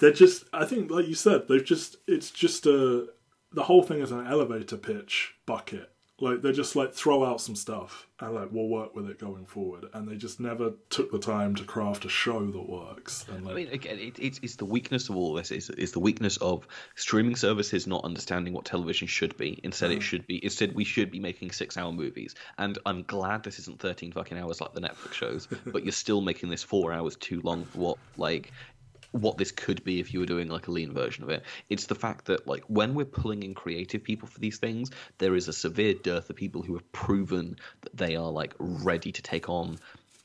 Speaker 1: they're just I think like you said they've just it's just a the whole thing is an elevator pitch bucket Like they just like throw out some stuff and like we'll work with it going forward, and they just never took the time to craft a show that works. And like,
Speaker 2: I mean, again, it, it's, it's the weakness of all this. Is is the weakness of streaming services not understanding what television should be. Instead, it mm. should be. Instead, we should be making six-hour movies. And I'm glad this isn't 13 fucking hours like the Netflix shows. but you're still making this four hours too long for what like what this could be if you were doing like a lean version of it. It's the fact that like when we're pulling in creative people for these things, there is a severe dearth of people who have proven that they are like ready to take on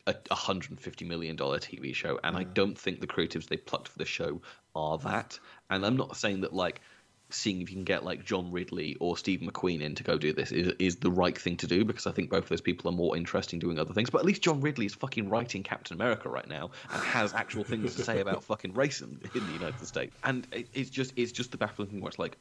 Speaker 2: a 150 million dollar TV show, and I mm. don't think the creatives they plucked for the show are that. And I'm not saying that like seeing if you can get like John Ridley or Steve McQueen in to go do this is, is the right thing to do because I think both of those people are more interesting doing other things. But at least John Ridley is fucking writing Captain America right now and has actual things to say about fucking racism in the United States. And it, it's just it's just the baffling thing where it's like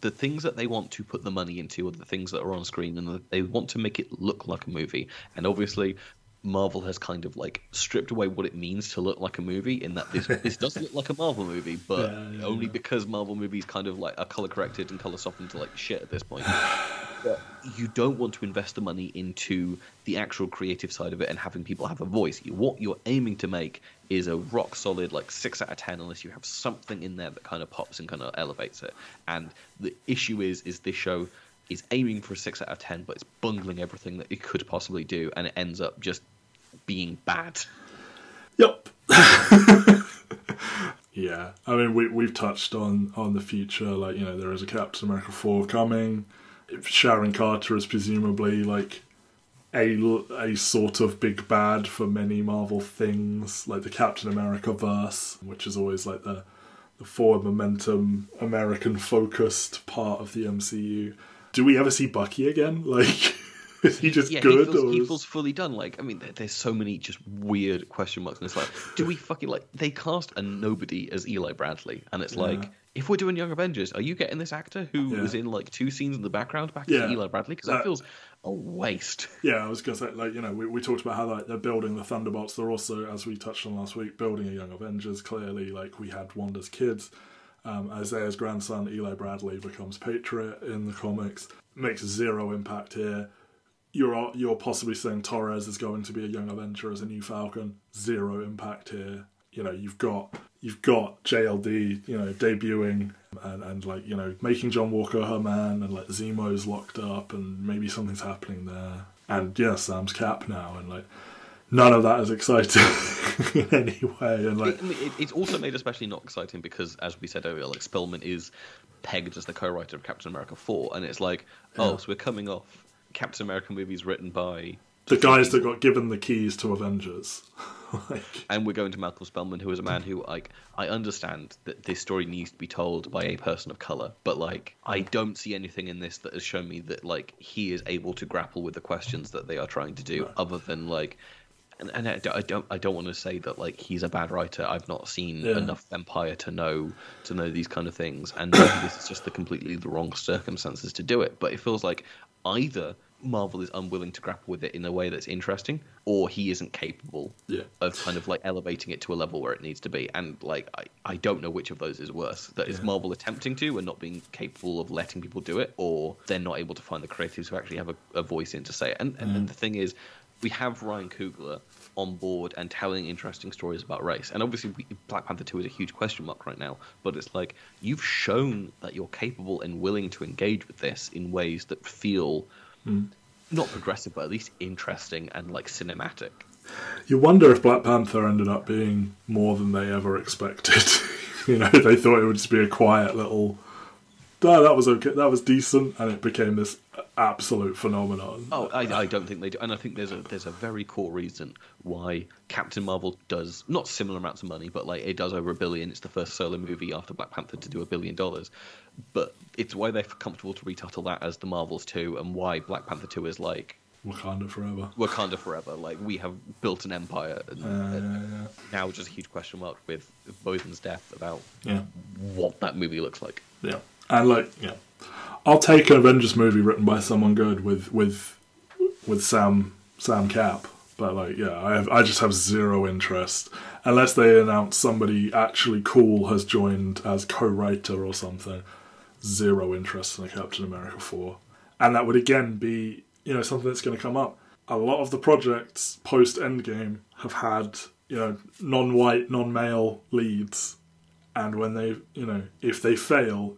Speaker 2: the things that they want to put the money into are the things that are on screen and they want to make it look like a movie. And obviously Marvel has kind of like stripped away what it means to look like a movie in that this this does look like a Marvel movie, but
Speaker 1: Yeah, yeah,
Speaker 2: only
Speaker 1: yeah.
Speaker 2: because Marvel movies kind of like are color corrected and color softened to like shit at this point. but you don't want to invest the money into the actual creative side of it and having people have a voice. What you're aiming to make is a rock solid like six out of ten, unless you have something in there that kind of pops and kind of elevates it. And the issue is, is this show is aiming for a six out of ten, but it's bungling everything that it could possibly do, and it ends up just being bad.
Speaker 1: Yep. yeah, I mean we we've touched on on the future. Like you know, there is a Captain America four coming. Sharon Carter is presumably like a a sort of big bad for many Marvel things, like the Captain America verse, which is always like the the forward momentum American focused part of the MCU. Do we ever see Bucky again? Like, is he just
Speaker 2: yeah,
Speaker 1: good?
Speaker 2: he feels,
Speaker 1: or
Speaker 2: he feels fully done. Like, I mean, there, there's so many just weird question marks, and it's like, do we fucking like? They cast a nobody as Eli Bradley, and it's like, if we're doing Young Avengers, are you getting this actor who
Speaker 1: Yeah.
Speaker 2: was in like two scenes in the background back
Speaker 1: Yeah.
Speaker 2: to Eli Bradley? Because that
Speaker 1: That-
Speaker 2: feels a waste.
Speaker 1: Yeah, I was gonna say, like you know, we, we talked about how like they're building the Thunderbolts. They're also, as we touched on last week, building a Young Avengers. Clearly, like we had Wanda's kids. Um, Isaiah's grandson, Eli Bradley, becomes Patriot in the comics. Makes zero impact here. You're you're possibly saying Torres is going to be a Young Avenger as a new Falcon. Zero impact here. You know, you've got you've got JLD, you know, debuting and, and like you know making John Walker her man, and like Zemo's locked up, and maybe something's happening there. And yeah, Sam's Cap now, and like none of that is exciting in any way. And like
Speaker 2: I mean, it, it's also made especially not exciting because, as we said earlier, like Spellman is pegged as the co-writer of Captain America Four, and it's like, oh,
Speaker 1: Yeah.
Speaker 2: so we're coming off Captain America movies written by
Speaker 1: the guys that got given the keys to Avengers, like
Speaker 2: and we're going to Malcolm Spellman, who is a man who, like, I understand that this story needs to be told by a person of color, but like, I mm. don't see anything in this that has shown me that like he is able to grapple with the questions that they are trying to do, other than like. And, and I don't, I don't, I don't want to say that like he's a bad writer. I've not seen
Speaker 1: Yeah.
Speaker 2: enough Empire to know to know these kind of things, and this is just the completely the wrong circumstances to do it. But it feels like either Marvel is unwilling to grapple with it in a way that's interesting, or he isn't capable
Speaker 1: Yeah.
Speaker 2: of kind of like elevating it to a level where it needs to be. And like I, I don't know which of those is worse. That is
Speaker 1: Yeah.
Speaker 2: Marvel attempting to and not being capable of letting people do it, or they're not able to find the creatives who actually have a, a voice in to say it. And and then the thing is, we have Ryan Coogler on board and telling interesting stories about race. And obviously, we, Black Panther 2 is a huge question mark right now. But it's like, you've shown that you're capable and willing to engage with this in ways that feel hmm. not progressive, but at least interesting and like cinematic.
Speaker 1: you wonder if Black Panther ended up being more than they ever expected. you know, they thought it would just be a quiet little. Oh, that was okay. That was decent, and it became this absolute phenomenon.
Speaker 2: Oh, I, I don't think they do, and I think there's a there's a very core reason why Captain Marvel does not similar amounts of money, but like it does over a billion. It's the first solo movie after Black Panther to do a billion dollars, but it's why they're comfortable to retitle that as the Marvels two, and why Black Panther two is like
Speaker 1: Wakanda forever.
Speaker 2: Wakanda forever. Like we have built an empire, and,
Speaker 1: Uh,
Speaker 2: and now just a huge question mark with Boseman's death about
Speaker 1: Yeah.
Speaker 2: what that movie looks like.
Speaker 1: Yeah, and like, yeah, I'll take an Avengers movie written by someone good with with with Sam Sam Cap, but like, yeah, I have I just have zero interest. Unless they announce somebody actually cool has joined as co-writer or something. Zero interest in a Captain America four, and that would again be you know something that's going to come up. A lot of the projects post Endgame have had you know non-white, non-male leads, and when they you know if they fail,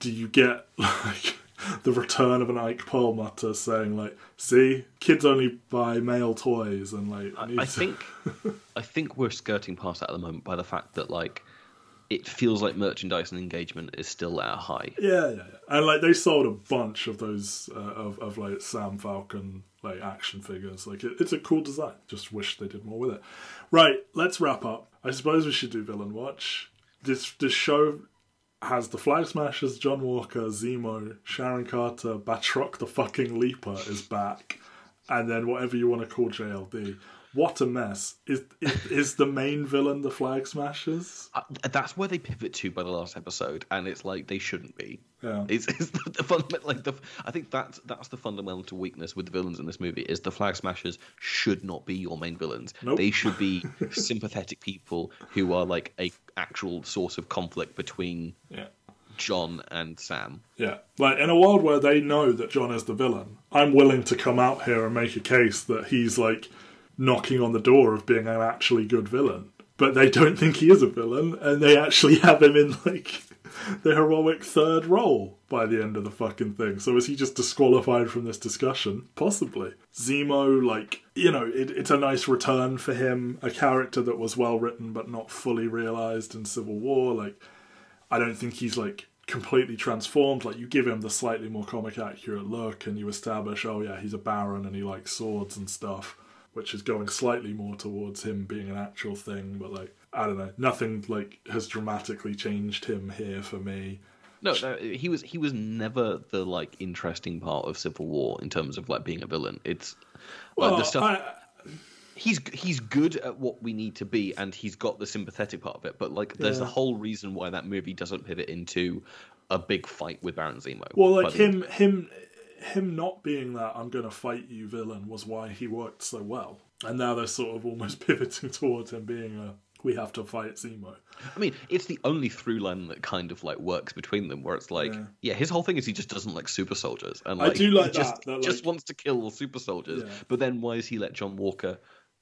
Speaker 1: do you get like the return of an Ike Perlmutter saying like, "See, kids only buy male toys," and like
Speaker 2: I, I think I think we're skirting past that at the moment by the fact that like it feels like merchandise and engagement is still at a high.
Speaker 1: Yeah, yeah, yeah. And like they sold a bunch of those uh, of of like Sam Falcon like action figures. Like it, it's a cool design. Just wish they did more with it. Right, let's wrap up. I suppose we should do villain watch. This this show has the Flag Smashers, John Walker, Zemo, Sharon Carter, Batroc the fucking Leaper is back, and then whatever you want to call JLD. What a mess! Is is, is the main villain the Flag Smashers?
Speaker 2: Uh, That's where they pivot to by the last episode, and it's like they shouldn't be.
Speaker 1: Yeah.
Speaker 2: It's, it's the, the fundamental, like the. I think that's that's the fundamental weakness with the villains in this movie is the flag smashers should not be your main villains.
Speaker 1: Nope.
Speaker 2: They should be sympathetic people who are like a actual source of conflict between
Speaker 1: Yeah.
Speaker 2: John and Sam.
Speaker 1: Yeah, like in a world where they know that John is the villain, I'm willing to come out here and make a case that he's like knocking on the door of being an actually good villain. But they don't think he is a villain, and they actually have him in like the heroic third role by the end of the fucking thing. So is he just disqualified from this discussion? Possibly. Zemo, like, you know, it, it's a nice return for him, a character that was well written but not fully realised in Civil War. Like, I don't think he's like completely transformed. Like you give him the slightly more comic accurate look, and you establish, oh yeah, he's a baron and he likes swords and stuff, which is going slightly more towards him being an actual thing. But like I don't know, nothing like has dramatically changed him here for me.
Speaker 2: No, no, he was he was never the like interesting part of Civil War in terms of like being a villain. It's like
Speaker 1: Well,
Speaker 2: the stuff
Speaker 1: I,
Speaker 2: he's he's good at what we need to be and he's got the sympathetic part of it but like there's
Speaker 1: Yeah.
Speaker 2: a whole reason why that movie doesn't pivot into a big fight with Baron Zemo
Speaker 1: well, like him, him, him not being that I'm gonna fight you villain was why he worked so well. And now they're sort of almost pivoting towards him being a we have to fight Zemo.
Speaker 2: I mean it's the only through line that kind of like works between them where it's like
Speaker 1: Yeah.
Speaker 2: yeah, his whole thing is he just doesn't like super soldiers and
Speaker 1: I
Speaker 2: like
Speaker 1: do like
Speaker 2: he just,
Speaker 1: that, that,
Speaker 2: just wants to kill super soldiers
Speaker 1: Yeah.
Speaker 2: but then why is he let John Walker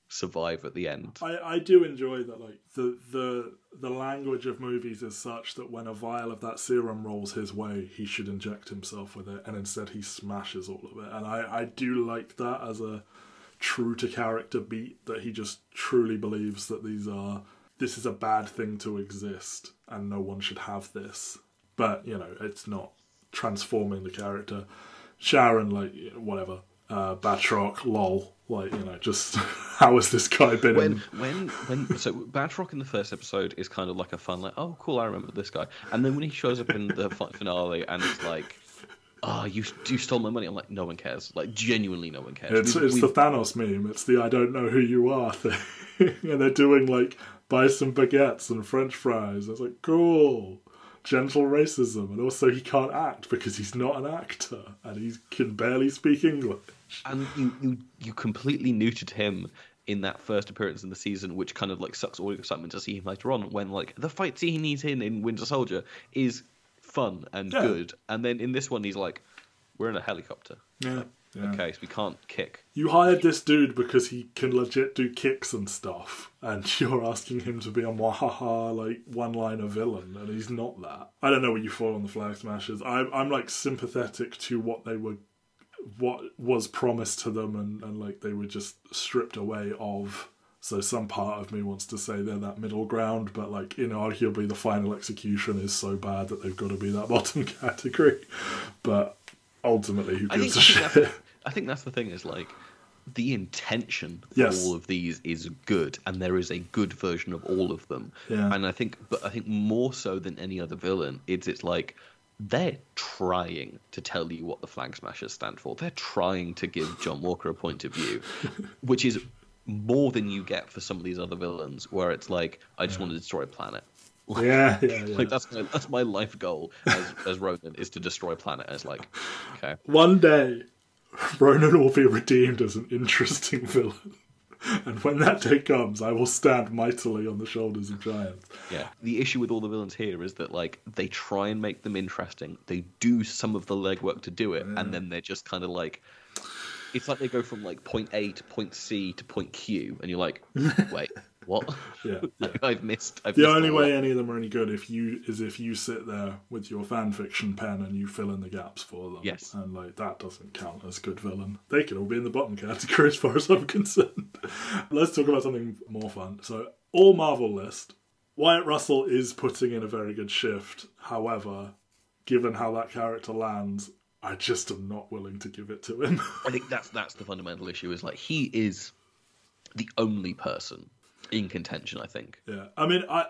Speaker 2: survive at the end.
Speaker 1: I, I do enjoy that like the the the language of movies is such that when a vial of that serum rolls his way he should inject himself with it and instead he smashes all of it. And I, I do like that as a true to character beat that he just truly believes that these are this is a bad thing to exist and no one should have this. But you know it's not transforming the character. Sharon like whatever. Uh Batroc lol like you know just how has this guy been in
Speaker 2: when when when so Batroc in the first episode is kind of like a fun like oh cool I remember this guy and then when he shows up in the finale and it's like oh you you stole my money I'm like no one cares like genuinely no one cares
Speaker 1: It's
Speaker 2: We-
Speaker 1: it's
Speaker 2: we-
Speaker 1: the Thanos meme. It's the I don't know who you are thing, and they're doing like buy some baguettes and French fries. It's like cool, gentle racism, and also he can't act because he's not an actor and he can barely speak English.
Speaker 2: And you, you you completely neutered him in that first appearance in the season, which kind of like sucks all the excitement to see him later on. When like the fight scene he's in in Winter Soldier is fun and
Speaker 1: Yeah.
Speaker 2: good, and then in this one he's like, "We're in a helicopter,
Speaker 1: Yeah, yeah.
Speaker 2: okay, so we can't kick."
Speaker 1: You hired this dude because he can legit do kicks and stuff, and you're asking him to be a mwahaha like one-liner villain, and he's not that. I don't know where you fall on the Flag Smashers. I'm I'm like sympathetic to what they were, what was promised to them, and and like they were just stripped away of. So some part of me wants to say they're that middle ground, but like inarguably the final execution is so bad that they've got to be that bottom category. But ultimately, who
Speaker 2: I think,
Speaker 1: gives a shit?
Speaker 2: that's, I think that's the thing is like the intention for
Speaker 1: Yes.
Speaker 2: all of these is good, and there is a good version of all of them.
Speaker 1: Yeah.
Speaker 2: And I think, but I think more so than any other villain, it's it's like they're trying to tell you what the Flag Smashers stand for. They're trying to give John Walker a point of view, which is more than you get for some of these other villains, where it's like I just want to destroy a planet.
Speaker 1: Yeah, yeah, yeah.
Speaker 2: Like that's my, that's my life goal as as Ronan is to destroy a planet. And it's like, okay,
Speaker 1: One day, Ronan will be redeemed as an interesting villain. And when that day comes, I will stand mightily on the shoulders of giants.
Speaker 2: Yeah. The issue with all the villains here is that like they try and make them interesting. They do some of the legwork to do it, and mm. then they're just kind of like it's like they go from like point A to point C to point Q, and you're like, wait, what?
Speaker 1: Yeah,
Speaker 2: like, I've missed. I've
Speaker 1: The
Speaker 2: missed
Speaker 1: only way
Speaker 2: lot.
Speaker 1: any of them are any good if you is if you sit there with your fan fiction pen and you fill in the gaps for them.
Speaker 2: Yes.
Speaker 1: and like that doesn't count as good villain. They could all be in the bottom category as far as I'm concerned. Let's talk about something more fun. So, all Marvel list. Wyatt Russell is putting in a very good shift. However, given how that character lands, I just am not willing to give it to him.
Speaker 2: I think that's that's the fundamental issue. Is like he is the only person in contention. I think.
Speaker 1: Yeah, I mean, I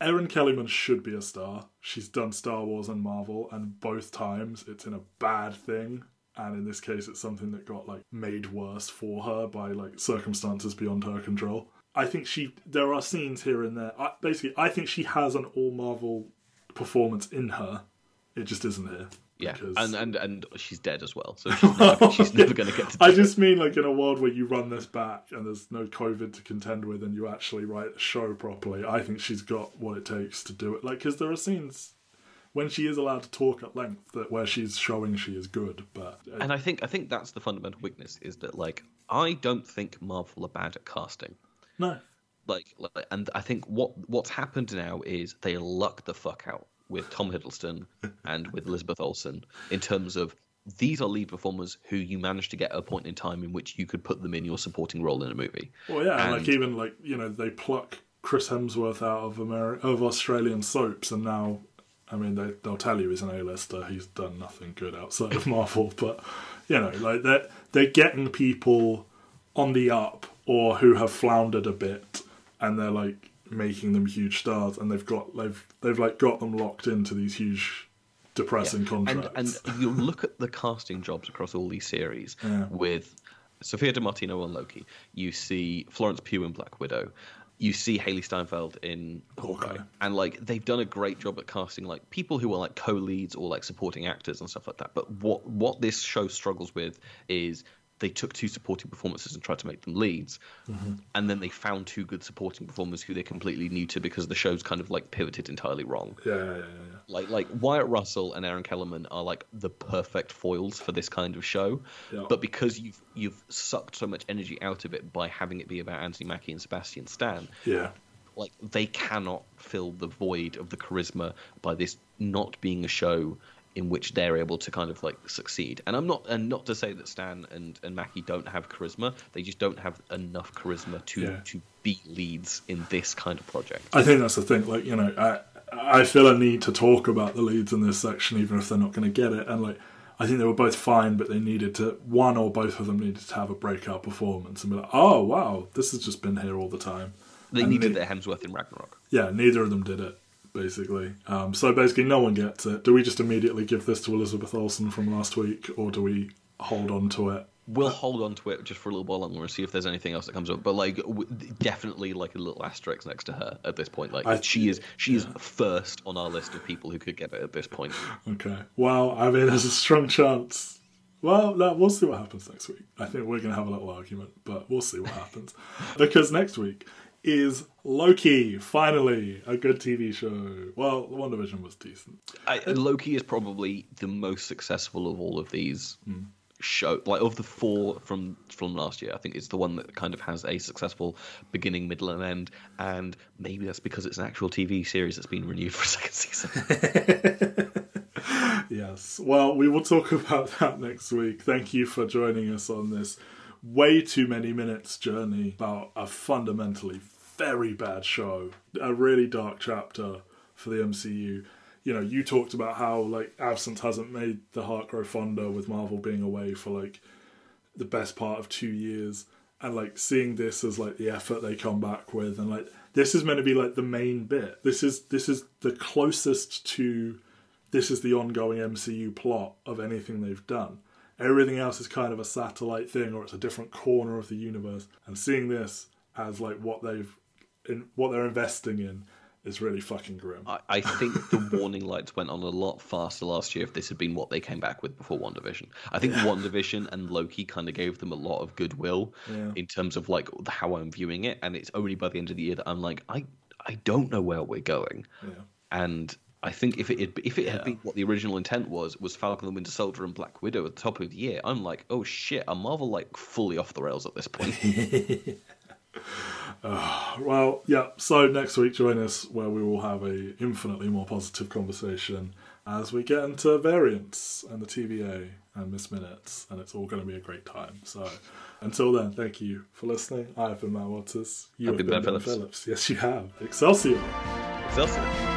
Speaker 1: Erin Kellyman should be a star. She's done Star Wars and Marvel, and both times it's in a bad thing. And in this case, it's something that got like made worse for her by like circumstances beyond her control. I think she. There are scenes here and there. I, basically, I think she has an all Marvel performance in her. It just isn't here.
Speaker 2: Yeah,
Speaker 1: because-
Speaker 2: and and and she's dead as well, so she's never, she's never going to get to.
Speaker 1: I just mean like in a world where you run this back and there's no COVID to contend with, and you actually write a show properly. I think she's got what it takes to do it. Like, because there are scenes when she is allowed to talk at length that where she's showing she is good, but uh,
Speaker 2: And I think I think that's the fundamental weakness is that like I don't think Marvel are bad at casting.
Speaker 1: no,
Speaker 2: Like, like and I think what what's happened now is they luck the fuck out with Tom Hiddleston and with Elizabeth Olsen in terms of these are lead performers who you managed to get at a point in time in which you could put them in your supporting role in a movie.
Speaker 1: well, yeah, like
Speaker 2: And-
Speaker 1: even like you know they pluck Chris Hemsworth out of Ameri- of Australian soaps, and now. I mean, they, they'll tell you he's an A-lister. He's done nothing good outside of Marvel, but you know, like they're they're getting people on the up or who have floundered a bit, and they're like making them huge stars, and they've got they've they've like got them locked into these huge, depressing
Speaker 2: and
Speaker 1: contracts.
Speaker 2: and you look at the casting jobs across all these series
Speaker 1: Yeah.
Speaker 2: with Sophia Di Martino on Loki. You see Florence Pugh in Black Widow. You see Hailee Steinfeld in Hawkeye,
Speaker 1: Hawkeye.
Speaker 2: and like they've done a great job at casting like people who are like co-leads or like supporting actors and stuff like that. But what what this show struggles with is they took two supporting performances and tried to make them leads,
Speaker 1: Mm-hmm.
Speaker 2: and then they found two good supporting performers who they're completely new to because the show's kind of like pivoted entirely wrong
Speaker 1: yeah, yeah, yeah, yeah.
Speaker 2: like like Wyatt Russell and Erin Kellyman are like the perfect foils for this kind of show.
Speaker 1: Yeah.
Speaker 2: But because you've you've sucked so much energy out of it by having it be about Anthony Mackie and Sebastian Stan,
Speaker 1: yeah.
Speaker 2: like they cannot fill the void of the charisma by this not being a show in which they're able to kind of like succeed. And I'm not and not to say that Stan and, and Mackie don't have charisma. They just don't have enough charisma to
Speaker 1: Yeah.
Speaker 2: to be leads in this kind of project.
Speaker 1: I think that's the thing. Like you know, I I feel a need to talk about the leads in this section, even if they're not going to get it. And like, I think they were both fine, but they needed to one or both of them needed to have a breakout performance and be like, oh wow, this has just been here all the time.
Speaker 2: They
Speaker 1: And
Speaker 2: needed
Speaker 1: they-
Speaker 2: their Hemsworth in Ragnarok.
Speaker 1: Yeah, neither of them did it. Basically, um, so basically, no one gets it. Do we just immediately give this to Elizabeth Olsen from last week, or do we hold on to it?
Speaker 2: We'll hold on to it just for a little while longer and see if there's anything else that comes up. But like, w- definitely like a little asterisk next to her at this point. Like,
Speaker 1: I-
Speaker 2: she is she is first on our list of people who could get it at this point.
Speaker 1: Okay. Well, I mean, there's a strong chance. Well, no, we'll see what happens next week. I think we're going to have a little argument, but we'll see what happens. because next week is Loki, finally, a good TV show. Well, the WandaVision was decent.
Speaker 2: I, Loki is probably the most successful of all of these hmm. show like of the four from from last year. I think it's the one that kind of has a successful beginning, middle, and end. And maybe that's because it's an actual TV series that's been renewed for a second season.
Speaker 1: Yes. Well, we will talk about that next week. Thank you for joining us on this way too many minutes journey about a fundamentally very bad show, a really dark chapter for the MCU. You know, you talked about how like absence hasn't made the heart grow fonder with Marvel being away for like the best part of two years. And like seeing this as like the effort they come back with and like this is meant to be like the main bit. This is this is the closest to this is the ongoing mcu plot of anything they've done. Everything else is kind of a satellite thing or it's a different corner of the universe. And seeing this as like what they've in what they're investing in is really fucking grim.
Speaker 2: I, I think the warning lights went on a lot faster last year if this had been what they came back with before WandaVision. I think WandaVision and Loki kind of gave them a lot of goodwill
Speaker 1: Yeah.
Speaker 2: in terms of like how I'm viewing it, and it's only by the end of the year that I'm like, I I don't know where we're going,
Speaker 1: Yeah.
Speaker 2: and. I think if it had, if it had
Speaker 1: Yeah.
Speaker 2: been what the original intent was was Falcon and Winter Soldier and Black Widow at the top of the year, I'm like, oh shit, are Marvel like fully off the rails at this point?
Speaker 1: Well, yeah. So next week, join us where we will have a infinitely more positive conversation as we get into variants and the TVA and Miss Minutes, and it's all going to be a great time. So until then, thank you for listening. I have been Matt Waters. You
Speaker 2: I've
Speaker 1: have
Speaker 2: been Ben
Speaker 1: Ben
Speaker 2: Phillips.
Speaker 1: Phillips. Yes, you have. Excelsior.
Speaker 2: Excelsior.